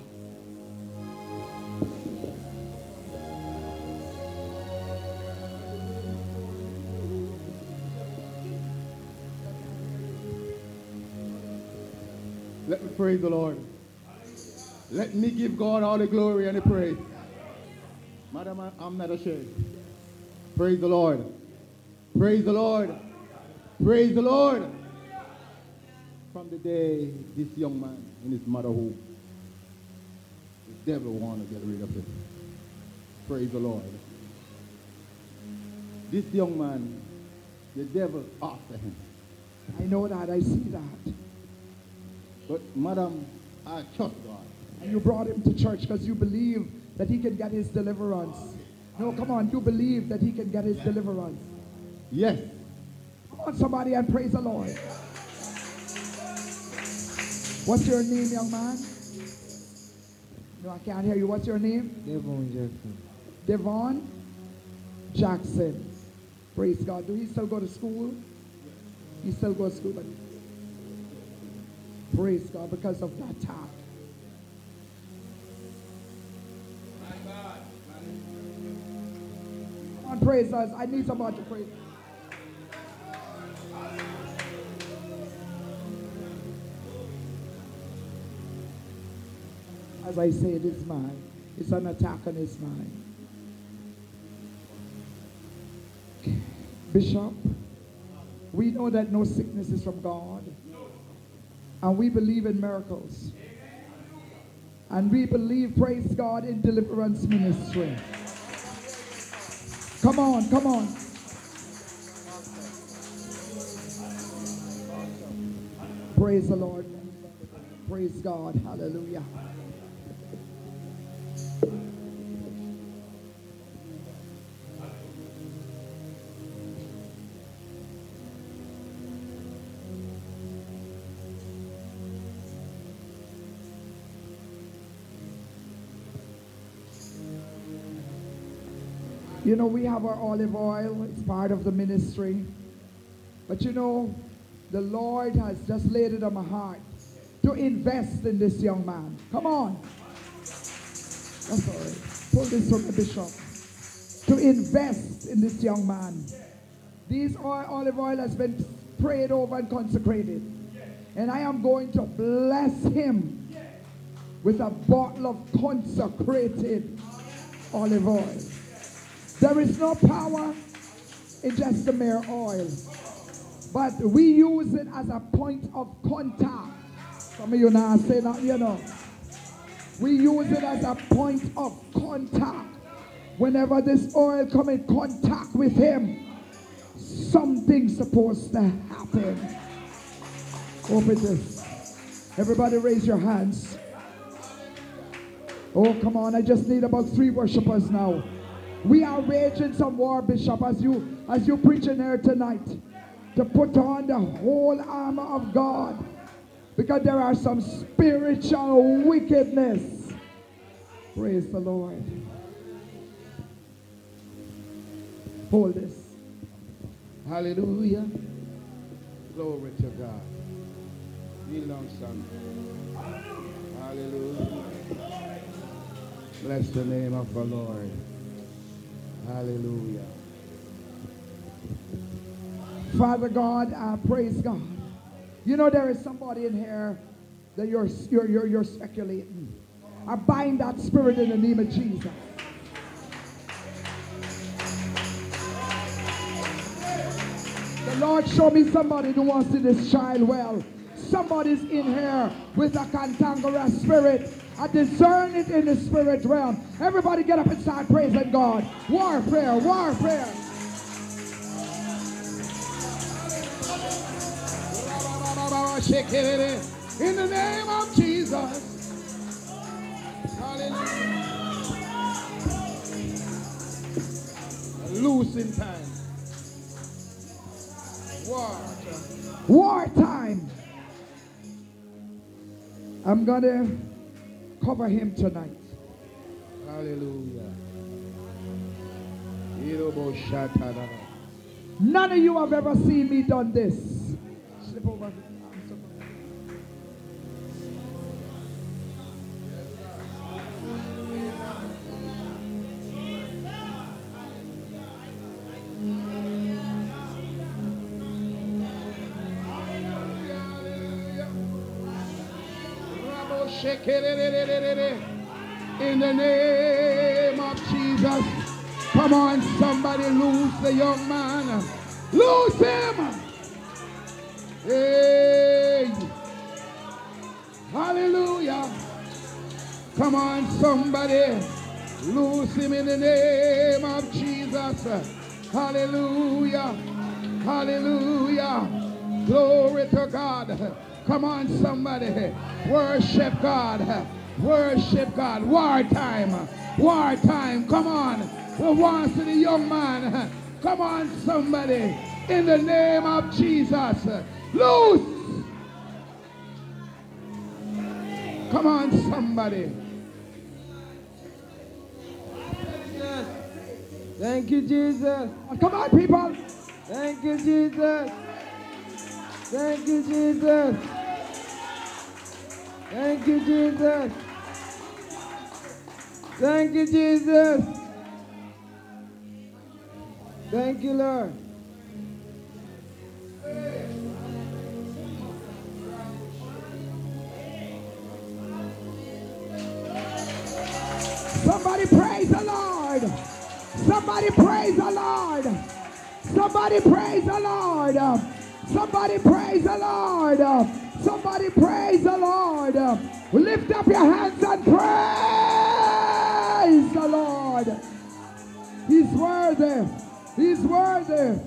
Let me praise the Lord. Let me give God all the glory and the praise. Madam, I'm not ashamed. Praise the Lord. Praise the Lord. Praise the Lord. From the day this young man in his mother home, the devil want to get rid of him. Praise the Lord. This young man, the devil after him. I know that. I see that. But madam, I trust God. And you brought him to church because you believe that he can get his deliverance. No, come on. You believe that he can get his deliverance. Yes, Come on, somebody, and praise the Lord. What's your name, young man? No, I can't hear you. What's your name? Devon Jackson. Devon Jackson. Praise God. Do he still go to school? He still goes to school. But praise God because of that God. Come on, praise us. I need somebody to praise. As I say, it is mine. It's an attack on his mind. Bishop, we know that no sickness is from God. And we believe in miracles. And we believe, praise God, in deliverance ministry. Come on, come on. Praise the Lord. Praise God. Hallelujah. You know, we have our olive oil, it's part of the ministry. But you know, the Lord has just laid it on my heart to invest in this young man. Come on. All right. Pull this from the bishop. To invest in this young man. These oil, olive oil has been prayed over and consecrated. And I am going to bless him with a bottle of consecrated olive oil. There is no power in just the mere oil. But we use it as a point of contact. Some of you now say that, you know. We use it as a point of contact. Whenever this oil come in contact with him, something's supposed to happen. Open this. Everybody raise your hands. Oh, come on. I just need about three worshipers now. We are waging some war, Bishop, as you as you preaching here tonight, to put on the whole armor of God, because there are some spiritual wickedness. Praise the Lord. Hold this. Hallelujah. Glory to God. Kneel down, son. Hallelujah. Bless the name of the Lord. Hallelujah. Father God, I praise God. You know there is somebody in here that you're you're you're, you're speculating. I bind that spirit in the name of Jesus. The Lord show me somebody who wants to this child well. Somebody's in here with a cantankerous spirit. I discern it in the spirit realm. Everybody get up and start praising God. War prayer, war prayer. In the name of Jesus. Hallelujah. Loose time. War. War time. I'm going to cover him tonight. Hallelujah. None of you have ever seen me done this. over. In the name of Jesus. Come on, somebody lose the young man. Lose him. Hey. Hallelujah. Come on, somebody. Loose him in the name of Jesus. Hallelujah. Hallelujah. Glory to God. Come on, somebody. Worship God. Worship God. War time. War time. Come on. The wants to the young man. Come on, somebody. In the name of Jesus. Loose. Come on, somebody. Thank you, Jesus. Come on, people. Thank you, Jesus. Thank you, Jesus. Thank you, Jesus. Thank you, Jesus. Thank you, Lord. Somebody praise the Lord. Somebody praise the Lord. Somebody praise the Lord. Somebody praise the Lord. Somebody praise the Lord. Lift up your hands and praise the Lord. He's worthy. He's worthy.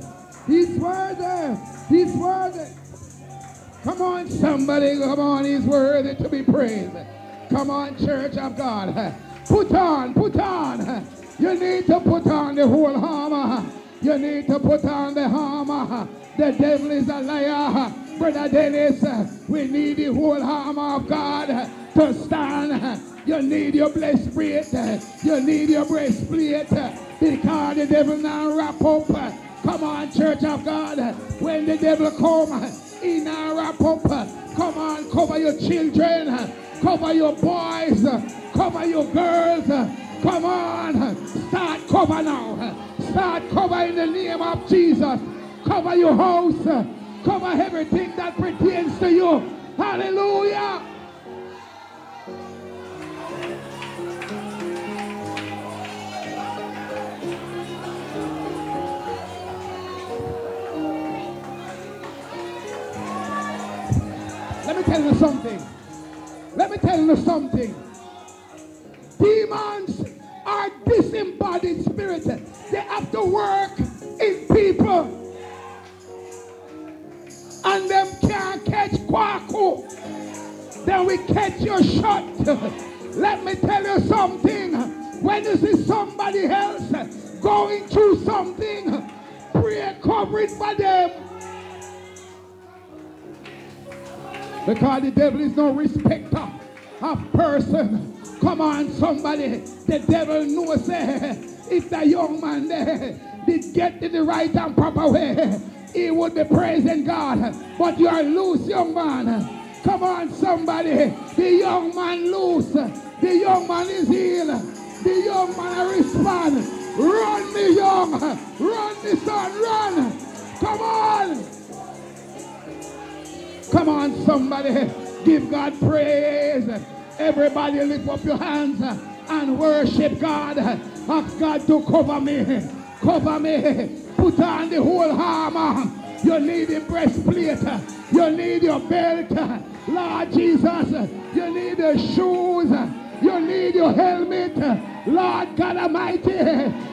He's worthy. He's worthy. Come on, somebody. Come on. He's worthy to be praised. Come on, church of God. Put on, put on. You need to put on the whole armor. You need to put on the armor. The devil is a liar. Brother Dennis, uh, we need the whole armor of God to stand. You need your breastplate. You need your breastplate because the devil now wrap up. Come on, church of God. When the devil come, he now wrap up. Come on, cover your children. Cover your boys. Cover your girls. Come on. Start cover now. Start cover in the name of Jesus. Cover your house. Cover everything that pertains to you. Hallelujah. Let me tell you something. Let me tell you something. Demons are disembodied spirits. They have to work And them can't catch Kwaku. Then we catch your shot. Let me tell you something. When you see somebody else going through something, pray cover it for them. Because the devil is no respecter of person. Come on, somebody. The devil knows eh, if the young man there did get in the right and proper way, he would be praising God. But you are loose, young man. Come on, somebody. The young man loose. The young man is healed. The young man respond. Run, me young. Run, me son. Run. Come on. Come on, somebody. Give God praise. Everybody lift up your hands and worship God. Ask God to cover me. Cover me. Put on the whole armor. You need the breastplate. You need your belt. Lord Jesus, you need the shoes. You need your helmet. Lord God Almighty,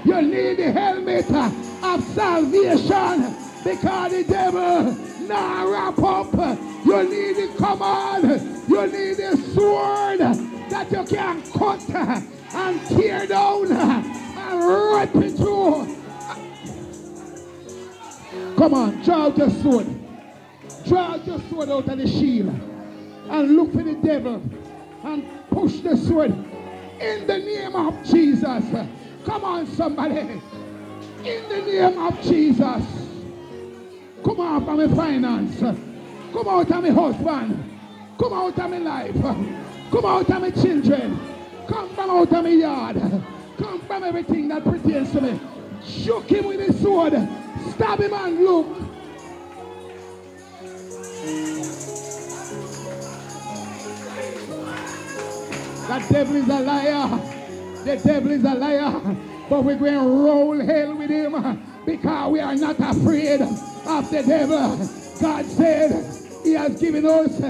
you need the helmet of salvation because the devil now wrap up. You need the command. You need the sword that you can cut and tear down rip it. Come on, draw your sword. Draw your sword out of the shield and look for the devil and push the sword in the name of Jesus. Come on, somebody. In the name of Jesus. Come out of the finance. Come out of my husband. Come out of my life. Come out of my children. Come out of my yard. Come from everything that pertains to me. Shook him with his sword. Stab him and look. The devil is a liar. The devil is a liar. But we're going to roll hell with him because we are not afraid of the devil. God said he has given us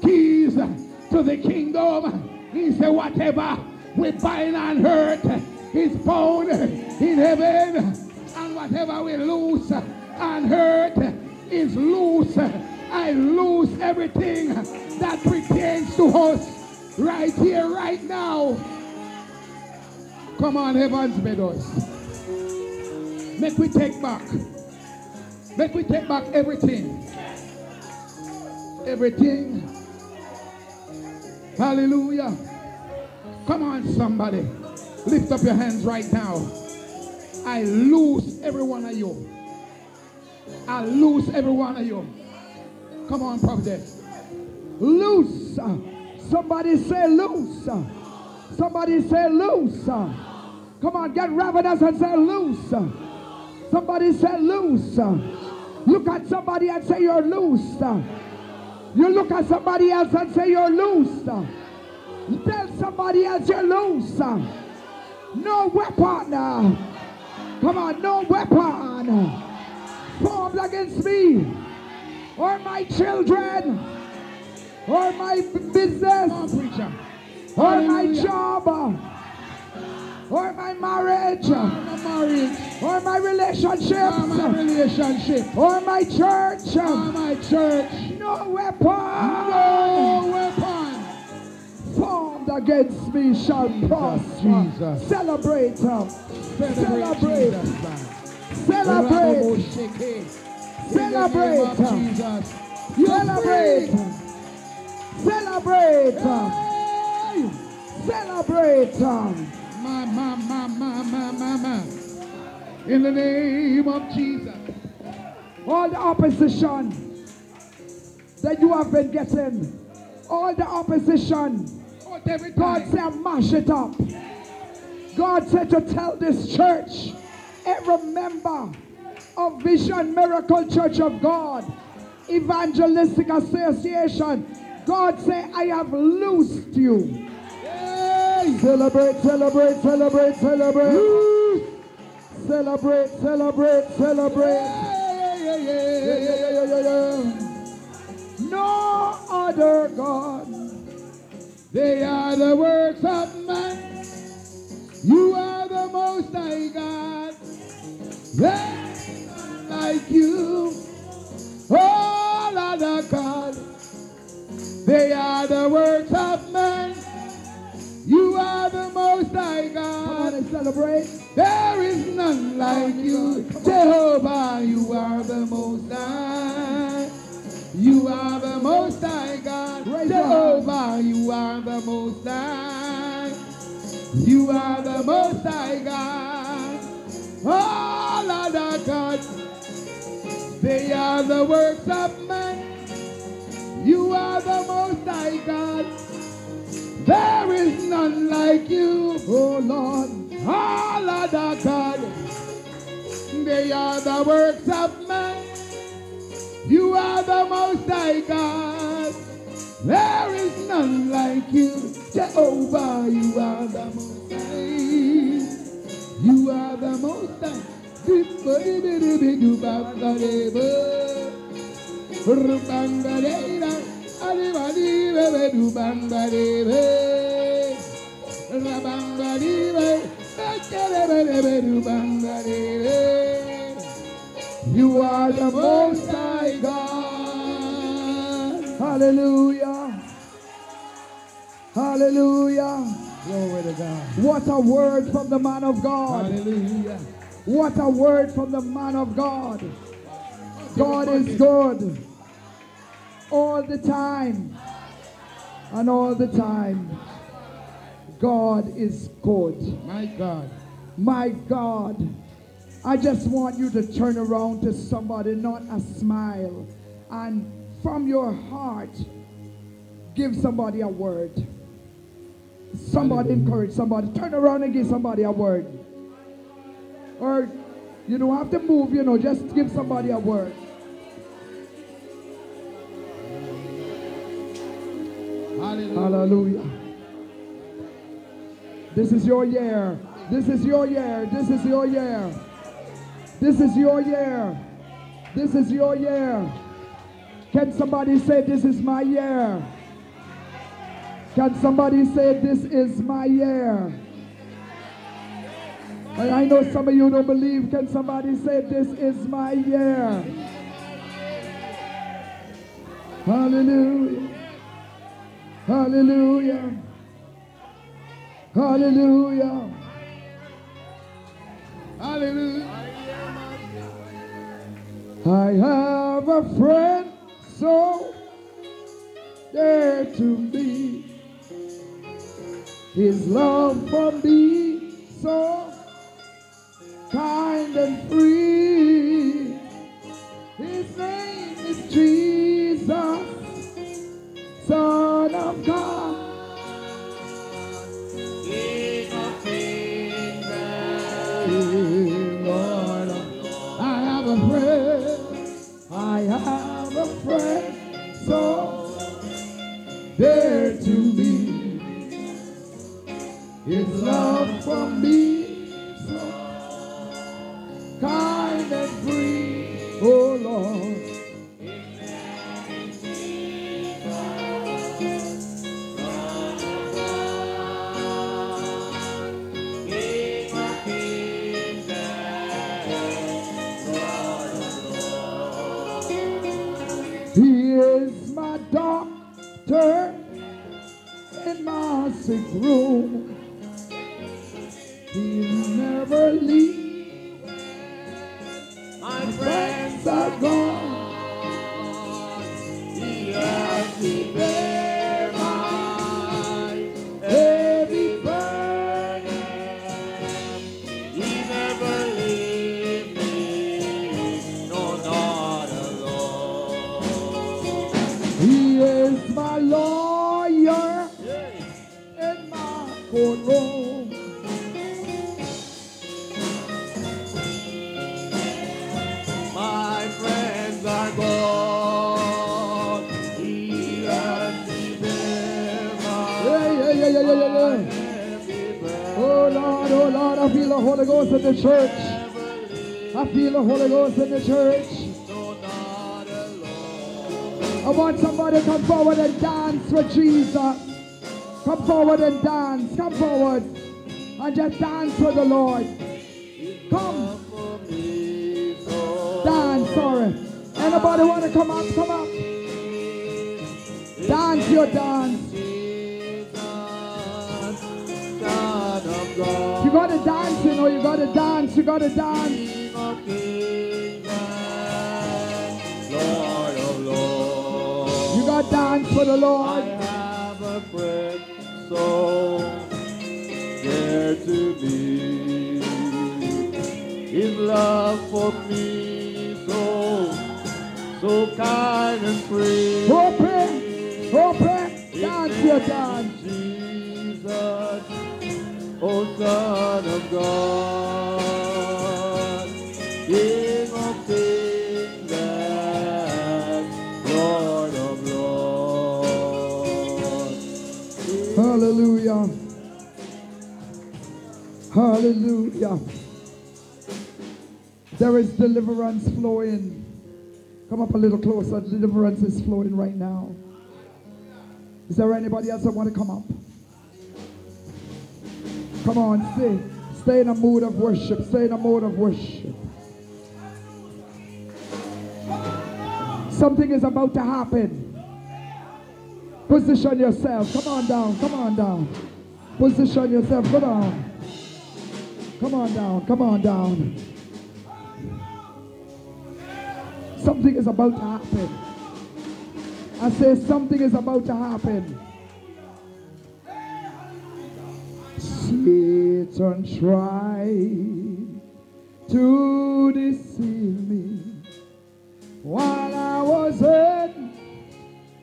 keys to the kingdom. He said, whatever we bind on earth is bound in heaven. And whatever we lose on earth is loose. I lose everything that pertains to us right here, right now. Come on, heavens, Meadows. Make we take back. Make we take back everything. Everything. Hallelujah. Come on, somebody. Lift up your hands right now. I lose every one of you. I lose every one of you. Come on, prophet. Loose. Somebody say loose. Somebody say loose. Come on, get ravenous and say loose. Somebody say loose. Look at somebody and say you're loose. You look at somebody else and say you're loose. Tell somebody else you're loose. No weapon. Uh, come on, no weapon formed against me or my children or my business or my job or my marriage or my relationships relationship. or my church. Or my church. No weapon No weapon. Against me shall prosper. Jesus. Celebrate. um, Celebrate. Celebrate. Celebrate. Celebrate. Um, Jesus. Celebrate. Celebrate. Um, hey! Celebrate. Um. Ma, ma, ma, ma, ma, ma, ma. In the name of Jesus. All the opposition that you have been getting. All the opposition. God said, mash it up. God said to tell this church, eh, every member of Vision Miracle Church of God, Evangelistic Association, God said, I have loosed you. Celebrate, celebrate, celebrate, celebrate. Celebrate, celebrate, celebrate. Yeah, yeah, yeah, Yeah, yeah, yeah, yeah, yeah, yeah. No other God. They are the works of man. You are the most high God. There's none like you. Oh, All other God. They are the works of man. You are the most high Come on God. and celebrate. There is none like you. Jehovah, you are the most high. You are the most high God. Jehovah, you are the most high. You are the most high God. Oh, All other gods, they are the works of man. You are the most high God. There is none like you, oh Lord. Oh, All other God, they are the works of man. You are the most high God. There is none like you, Jehovah. You are the most high. You are the most high. You are the most high God. Hallelujah. Hallelujah. Glory to God. What a word from the man of God. Hallelujah. What a word from the man of God. God is good all the time. And all the time, God is good. My God. My God, I just want you to turn around to somebody, not a smile, and from your heart, give somebody a word. Somebody encourage somebody. Turn around and give somebody a word. Or you don't have to move, you know, just give somebody a word. Hallelujah. Hallelujah. This is your year. This is your year. This is your year. This is your year. This is your year. Can somebody say, This is my year? Can somebody say, This is my year? And I know some of you don't believe. Can somebody say, This is my year? Hallelujah. Hallelujah. Hallelujah. Hallelujah. I have a friend so dear to me. His love for me so kind and free. Church. I feel the Holy Ghost in the church. I want somebody to come forward and dance with Jesus. Come forward and dance. Come forward and just dance with the Lord. Come. Dance, sorry. Anybody want to come up? Come up. Gotta dance, you gotta dance. You gotta dance for the Lord. have a friend so dear to me. His love for me so, so kind and free. Open, open, dance your dance. Hallelujah. There is deliverance flowing. Come up a little closer. Deliverance is flowing right now. Is there anybody else that want to come up? Come on, stay. Stay in a mood of worship. Stay in a mood of worship. Something is about to happen. Position yourself. Come on down. Come on down. Position yourself. Go down. Come on down. Come on down. Something is about to happen. I say something is about to happen. Satan tried to deceive me while I was in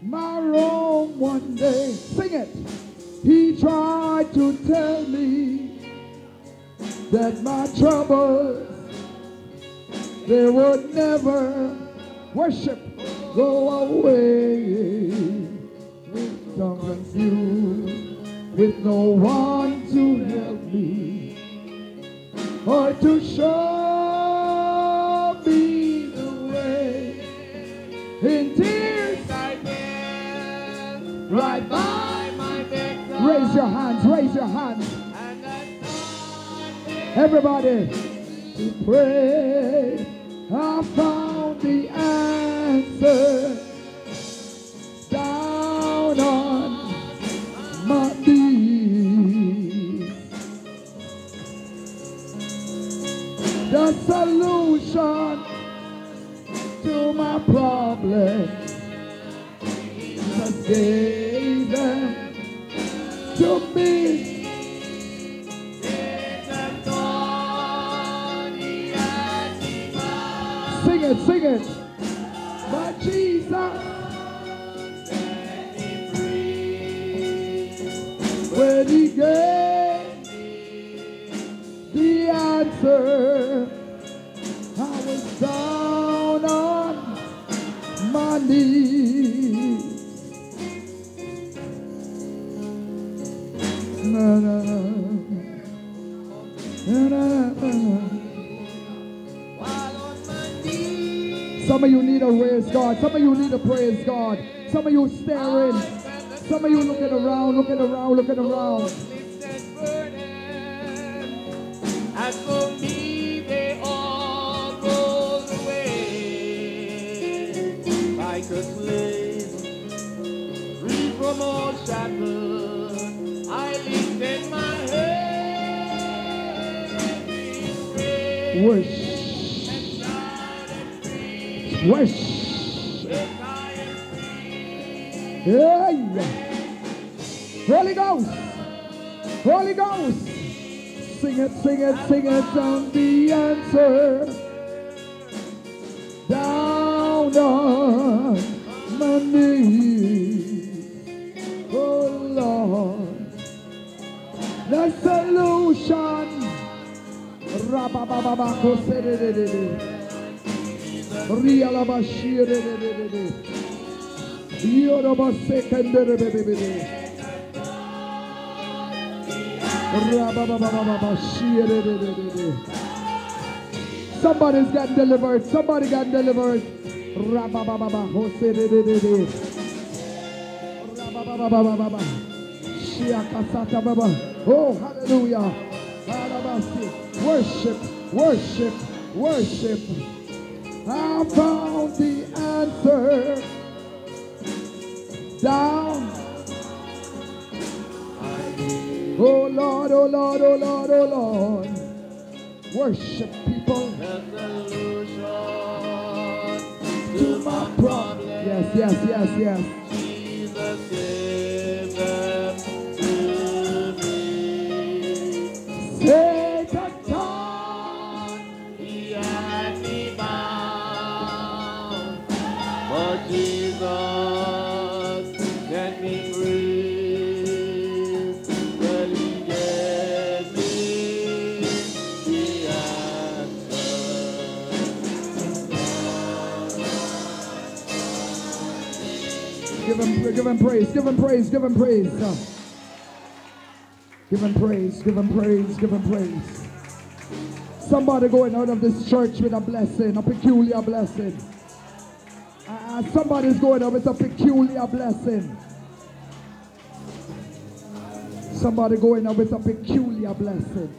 my room one day. Sing it. He tried to tell me that my troubles they would never worship go away. Some confused, with no one to help me or to show me the way. In tears, I bend right by my bed. Raise your hands, raise your hands. Everybody, to pray. I found the answer down on my knees. The solution to my problem Jesus gave to me. It, sing it. But Jesus, when he gave the answer, I was down on my knees. Na, na. Na, Some of you need to praise God. Some of you need to praise God. Some of you staring. Some of you looking around, looking around, looking around. And for me, they all rolled away like a slave, free from all shackles. I lifted my head, Worship. Worship. Holy Ghost. Holy Ghost. Sing it, sing it, sing it on the answer. Down on my knees. Oh Lord. The solution. Sedededede. Rialabashire Yorubasekandere Somebody's got delivered. Somebody got delivered. Oh, hallelujah. Worship, worship, worship. I found the answer down. Oh Lord, oh Lord, oh Lord, oh Lord. Worship people to my problem. Yes, yes, yes, yes. Jesus them to me. Him, praise, give him praise, give him praise. Uh, Give him praise, give him praise, give him praise. Somebody going out of this church with a blessing, a peculiar blessing. Uh, somebody's going out with a peculiar blessing. Somebody going out with a peculiar blessing.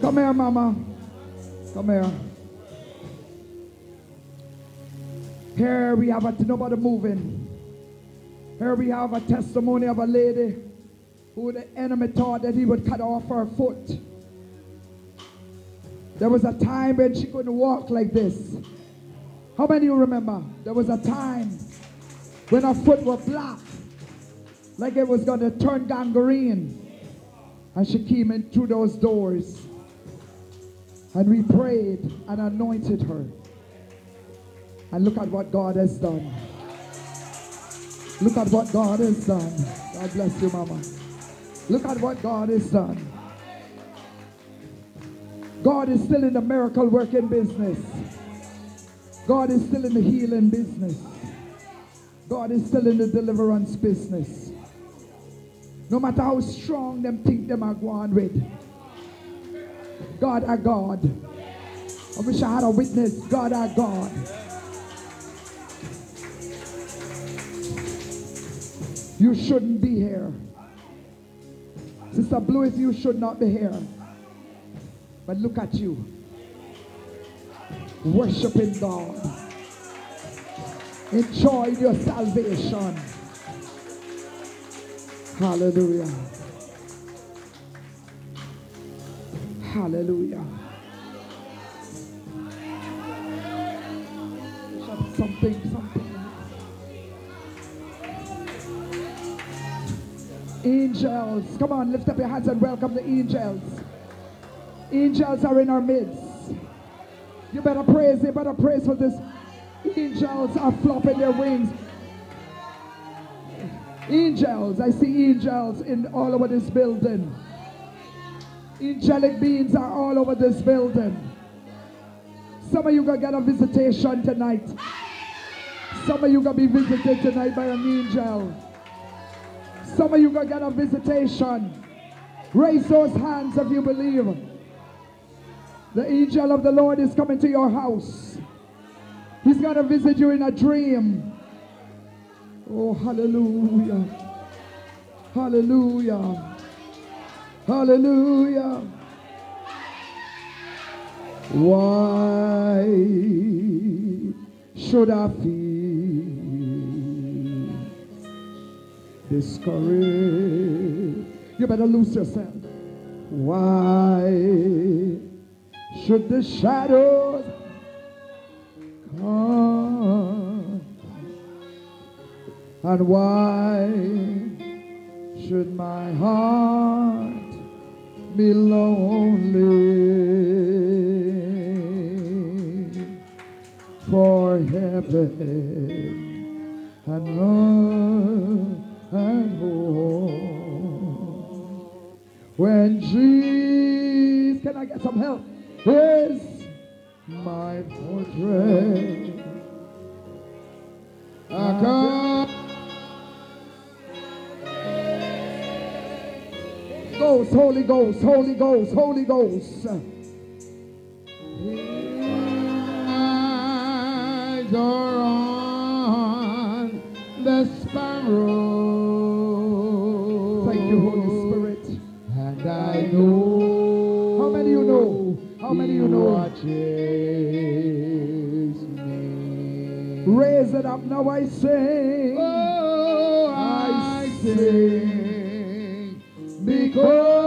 Come here, mama. Come here. Here we have a nobody moving. Here we have a testimony of a lady who the enemy thought that he would cut off her foot. There was a time when she couldn't walk like this. How many of you remember? There was a time when her foot was black, like it was going to turn gangrene. And she came in through those doors. And we prayed and anointed her. And look at what God has done. Look at what God has done. God bless you, Mama. Look at what God has done. God is still in the miracle working business. God is still in the healing business. God is still in the deliverance business. No matter how strong them think them are going with. God are God. I wish I had a witness. God are God. You shouldn't be here. Sister Blue, you should not be here. But look at you. Worshiping God. Enjoying your salvation. Hallelujah. Hallelujah. Something, something. Angels. Come on, lift up your hands and welcome the angels. Angels are in our midst. You better praise, you better praise for this. Angels are flopping their wings. Angels, I see angels in all over this building. Angelic beings are all over this building. Some of you gonna get a visitation tonight. Some of you gonna be visited tonight by an angel. Some of you gonna get a visitation. Raise those hands if you believe. The angel of the Lord is coming to your house. He's gonna visit you in a dream. Oh, hallelujah. Hallelujah. Hallelujah. Why should I feel discouraged? You better lose yourself. Why should the shadows come? And why should my heart be lonely? For heaven and earth and home. When Jesus, can I get some help? Is my fortress. I come. Ghost, Holy Ghost, Holy Ghost, Holy Ghost. Eyes are on the sparrow. Thank you, Holy Spirit. And I know. How many you know? How many you know? watches me. Raise it up now, I sing. Oh, I sing because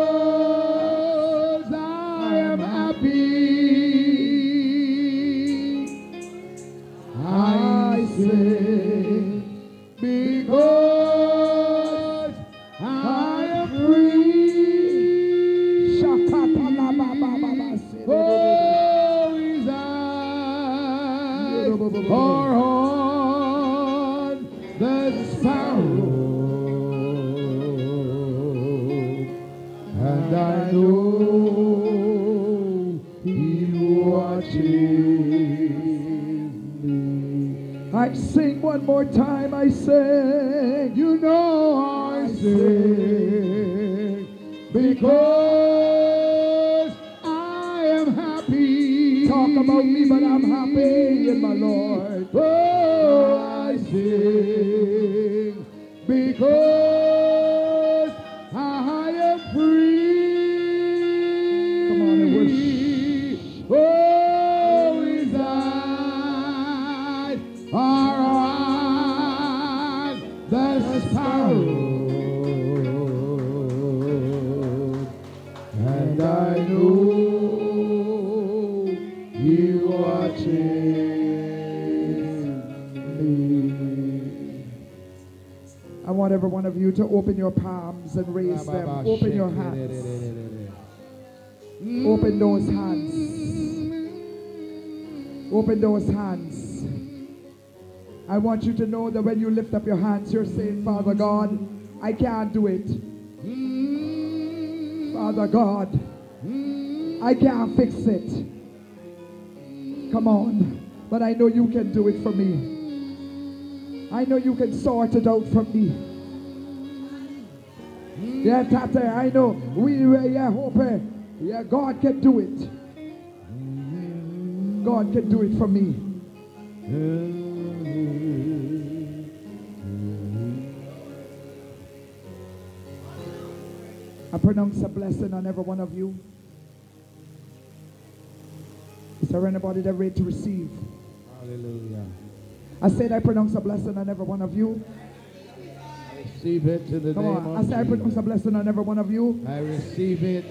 one more time, I sing. You know I sing because I am happy. Talk about me, but I'm happy in my Lord. Oh, I sing raise them. Open your hands. Open those hands. Open those hands. I want you to know that when you lift up your hands, you're saying, Father God, I can't do it. Father God, I can't fix it. Come on. But I know you can do it for me. I know you can sort it out for me. Yeah, Tate, I know. We, were yeah, hope. eh, Yeah, God can do it. God can do it for me. I pronounce a blessing on every one of you. Is there anybody that ready to receive? Hallelujah. I said I pronounce a blessing on every one of you. Receive it in the Come name on. I of said I pronounce a blessing on every one of you. I receive it.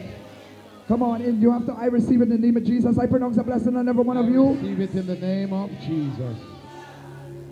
Come on in. You have to I receive it in the name of Jesus. I pronounce a blessing on every one of I you. receive it in the name of Jesus.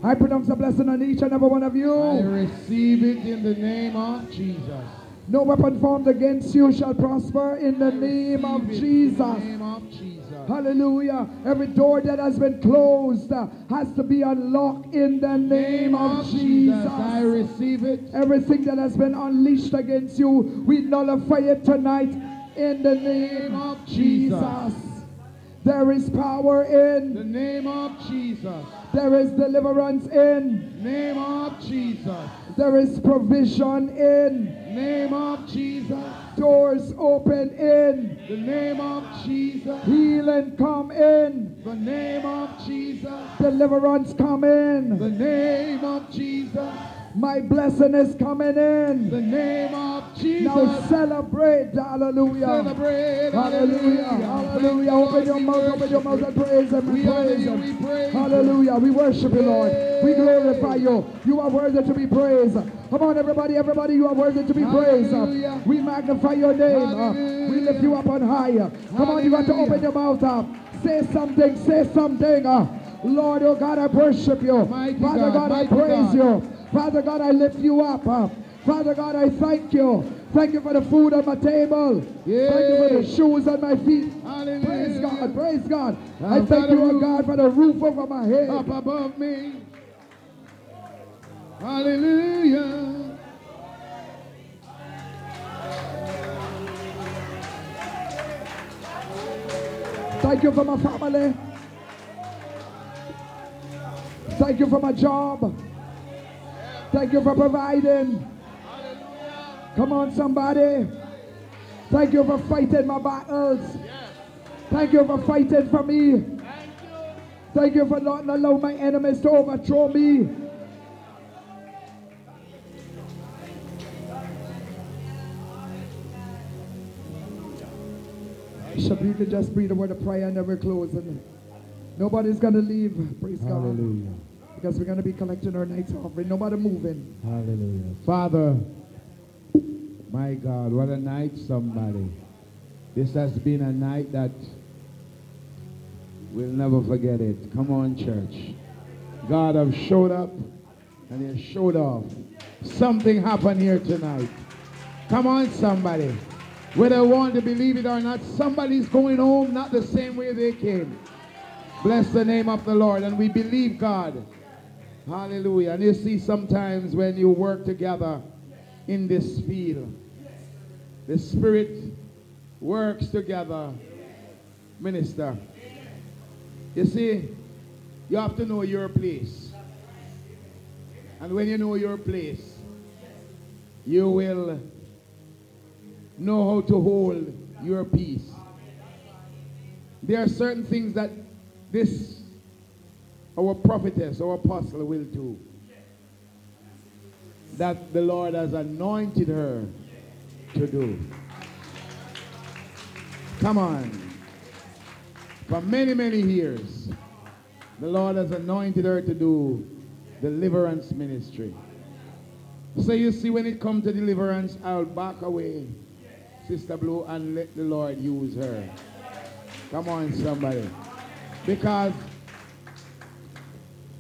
I pronounce a blessing on each and every one of you. I receive it in the name of Jesus. No weapon formed against you shall prosper in the name of Receive it Jesus. In the name of Jesus. Hallelujah. Every door that has been closed uh, has to be unlocked in the name of Jesus. I receive it. Everything that has been unleashed against you, we nullify it tonight in the name of Jesus. There is power In the name of Jesus. there is deliverance in, Name of Jesus. there is provision in, Name of Jesus. Doors open in, The name of Jesus. healing come in, The name of Jesus. deliverance come in. The name of Jesus. My blessing is coming in. The name of Jesus. Now celebrate, hallelujah. Celebrate. Hallelujah, hallelujah. Open your mouth, open your mouth and praise Him. We praise Him. we praise you. Hallelujah. We worship you, Lord. We glorify you. You are worthy to be praised. Come on, everybody, everybody, you are worthy to be praised. Hallelujah. We magnify your name. We lift you up on high. Come on, you got to open your mouth up. Say something, say something. Lord, oh God, I worship you. Mighty Father God, God, I praise God. you. Father God, I lift you up. Father God, I thank you. Thank you for the food on my table. Thank you for the shoes on my feet. Hallelujah. Praise God, praise God. I thank you, oh God, for the roof over my head. Up above me. Hallelujah. Thank you for my family. Thank you for my job. Thank you for providing. Come on, somebody. Thank you for fighting my battles. Thank you for fighting for me. Thank you for not allowing my enemies to overthrow me. Bishop, you can just breathe a word of prayer and then we're closing. Nobody's going to leave. Praise God. Because we're going to be collecting our night's offering. Nobody moving. Hallelujah. Father, my God, what a night, somebody. This has been a night that we'll never forget it. Come on, church. God have showed up and he showed off. Something happened here tonight. Come on, somebody. Whether you want to believe it or not, somebody's going home not the same way they came. Bless the name of the Lord. And we believe God. Hallelujah. And you see, sometimes when you work together in this field, the Spirit works together. Minister. You see, you have to know your place. And when you know your place, you will know how to hold your peace. There are certain things that this, our prophetess, our apostle will do. That the Lord has anointed her to do. Come on. For many, many years, the Lord has anointed her to do deliverance ministry. So you see, when it comes to deliverance, I'll back away, Sister Blue, and let the Lord use her. Come on, somebody. Because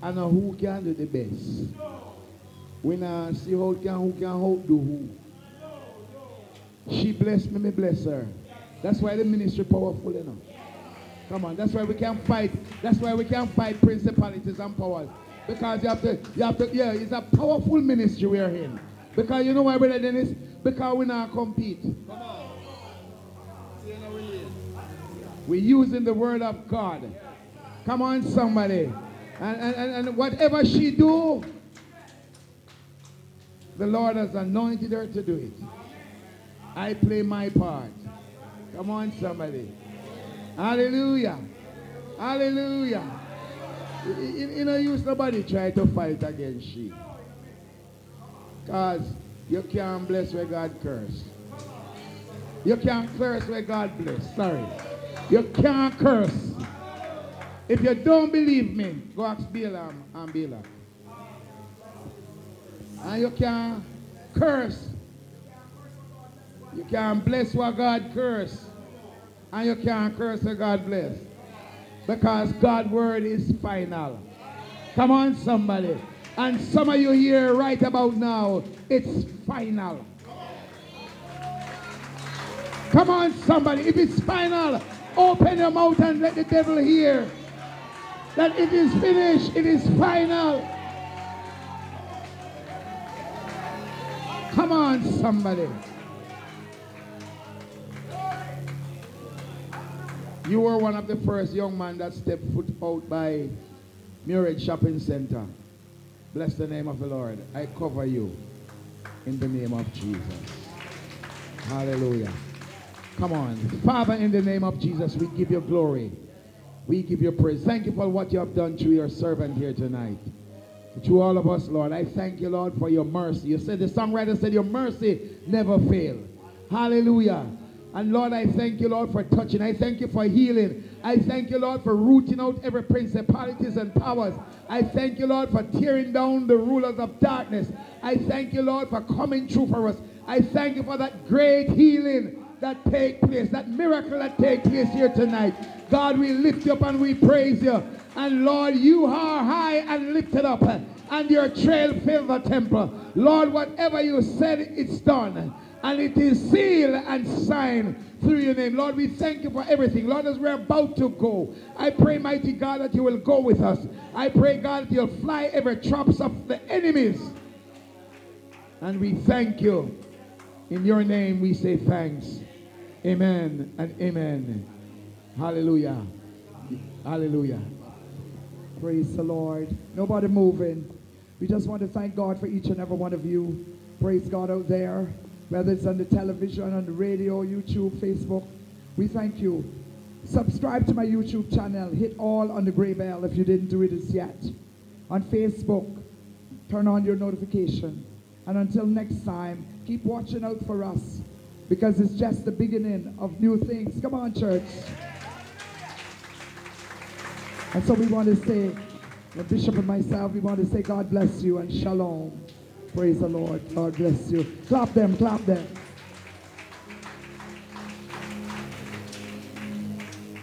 I know who can do the best. We now see how can who can help do who. She bless me, me bless her. That's why the ministry powerful enough. Come on, that's why we can fight. That's why we can fight principalities and powers. Because you have to, you have to, yeah, it's a powerful ministry we are in. Because you know why, Brother Dennis? Because we not compete. Come on. We're using the word of God. Come on, somebody. And, and, and, whatever she do, the Lord has anointed her to do it. I play my part. Come on, somebody. Hallelujah. Hallelujah. You know, use nobody try to fight against she. Because you can't bless where God curse. You can't curse where God bless. Sorry. You can't curse. If you don't believe me, go ask Balaam and Balak. And you can curse. You can bless what God curse. And you can't curse what God bless. Because God's word is final. Come on, somebody. And some of you here right about now, it's final. Come on, somebody. If it's final, open your mouth and let the devil hear that it is finished, it is final. Come on, somebody. You were one of the first young men that stepped foot out by Murray Shopping Center. Bless the name of the Lord. I cover you in the name of Jesus. Hallelujah. Come on. Father, in the name of Jesus, we give you glory. We give you praise. Thank you for what you have done through your servant here tonight. To all of us, Lord, I thank you, Lord, for your mercy. You said, the songwriter said, your mercy never fail. Hallelujah. And Lord, I thank you, Lord, for touching. I thank you for healing. I thank you, Lord, for rooting out every principalities and powers. I thank you, Lord, for tearing down the rulers of darkness. I thank you, Lord, for coming through for us. I thank you for that great healing that take place, that miracle that take place here tonight. God, we lift you up and we praise you. And Lord, you are high and lifted up, and your trail fill the temple. Lord, whatever you said, it's done. And it is sealed and signed through your name. Lord, we thank you for everything. Lord, as we're about to go, I pray, mighty God, that you will go with us. I pray, God, that you'll fly every traps of the enemies. And we thank you. In your name we say thanks. Amen and amen. Hallelujah. Hallelujah. Praise the Lord. Nobody moving. We just want to thank God for each and every one of you. Praise God out there, whether it's on the television, on the radio, YouTube, Facebook. We thank you. Subscribe to my YouTube channel. Hit all on the gray bell if you didn't do it as yet. On Facebook, turn on your notification. And until next time, keep watching out for us because it's just the beginning of new things. Come on, church. And so we want to say, the bishop and myself, we want to say God bless you and shalom. Praise the Lord. God bless you. Clap them, clap them.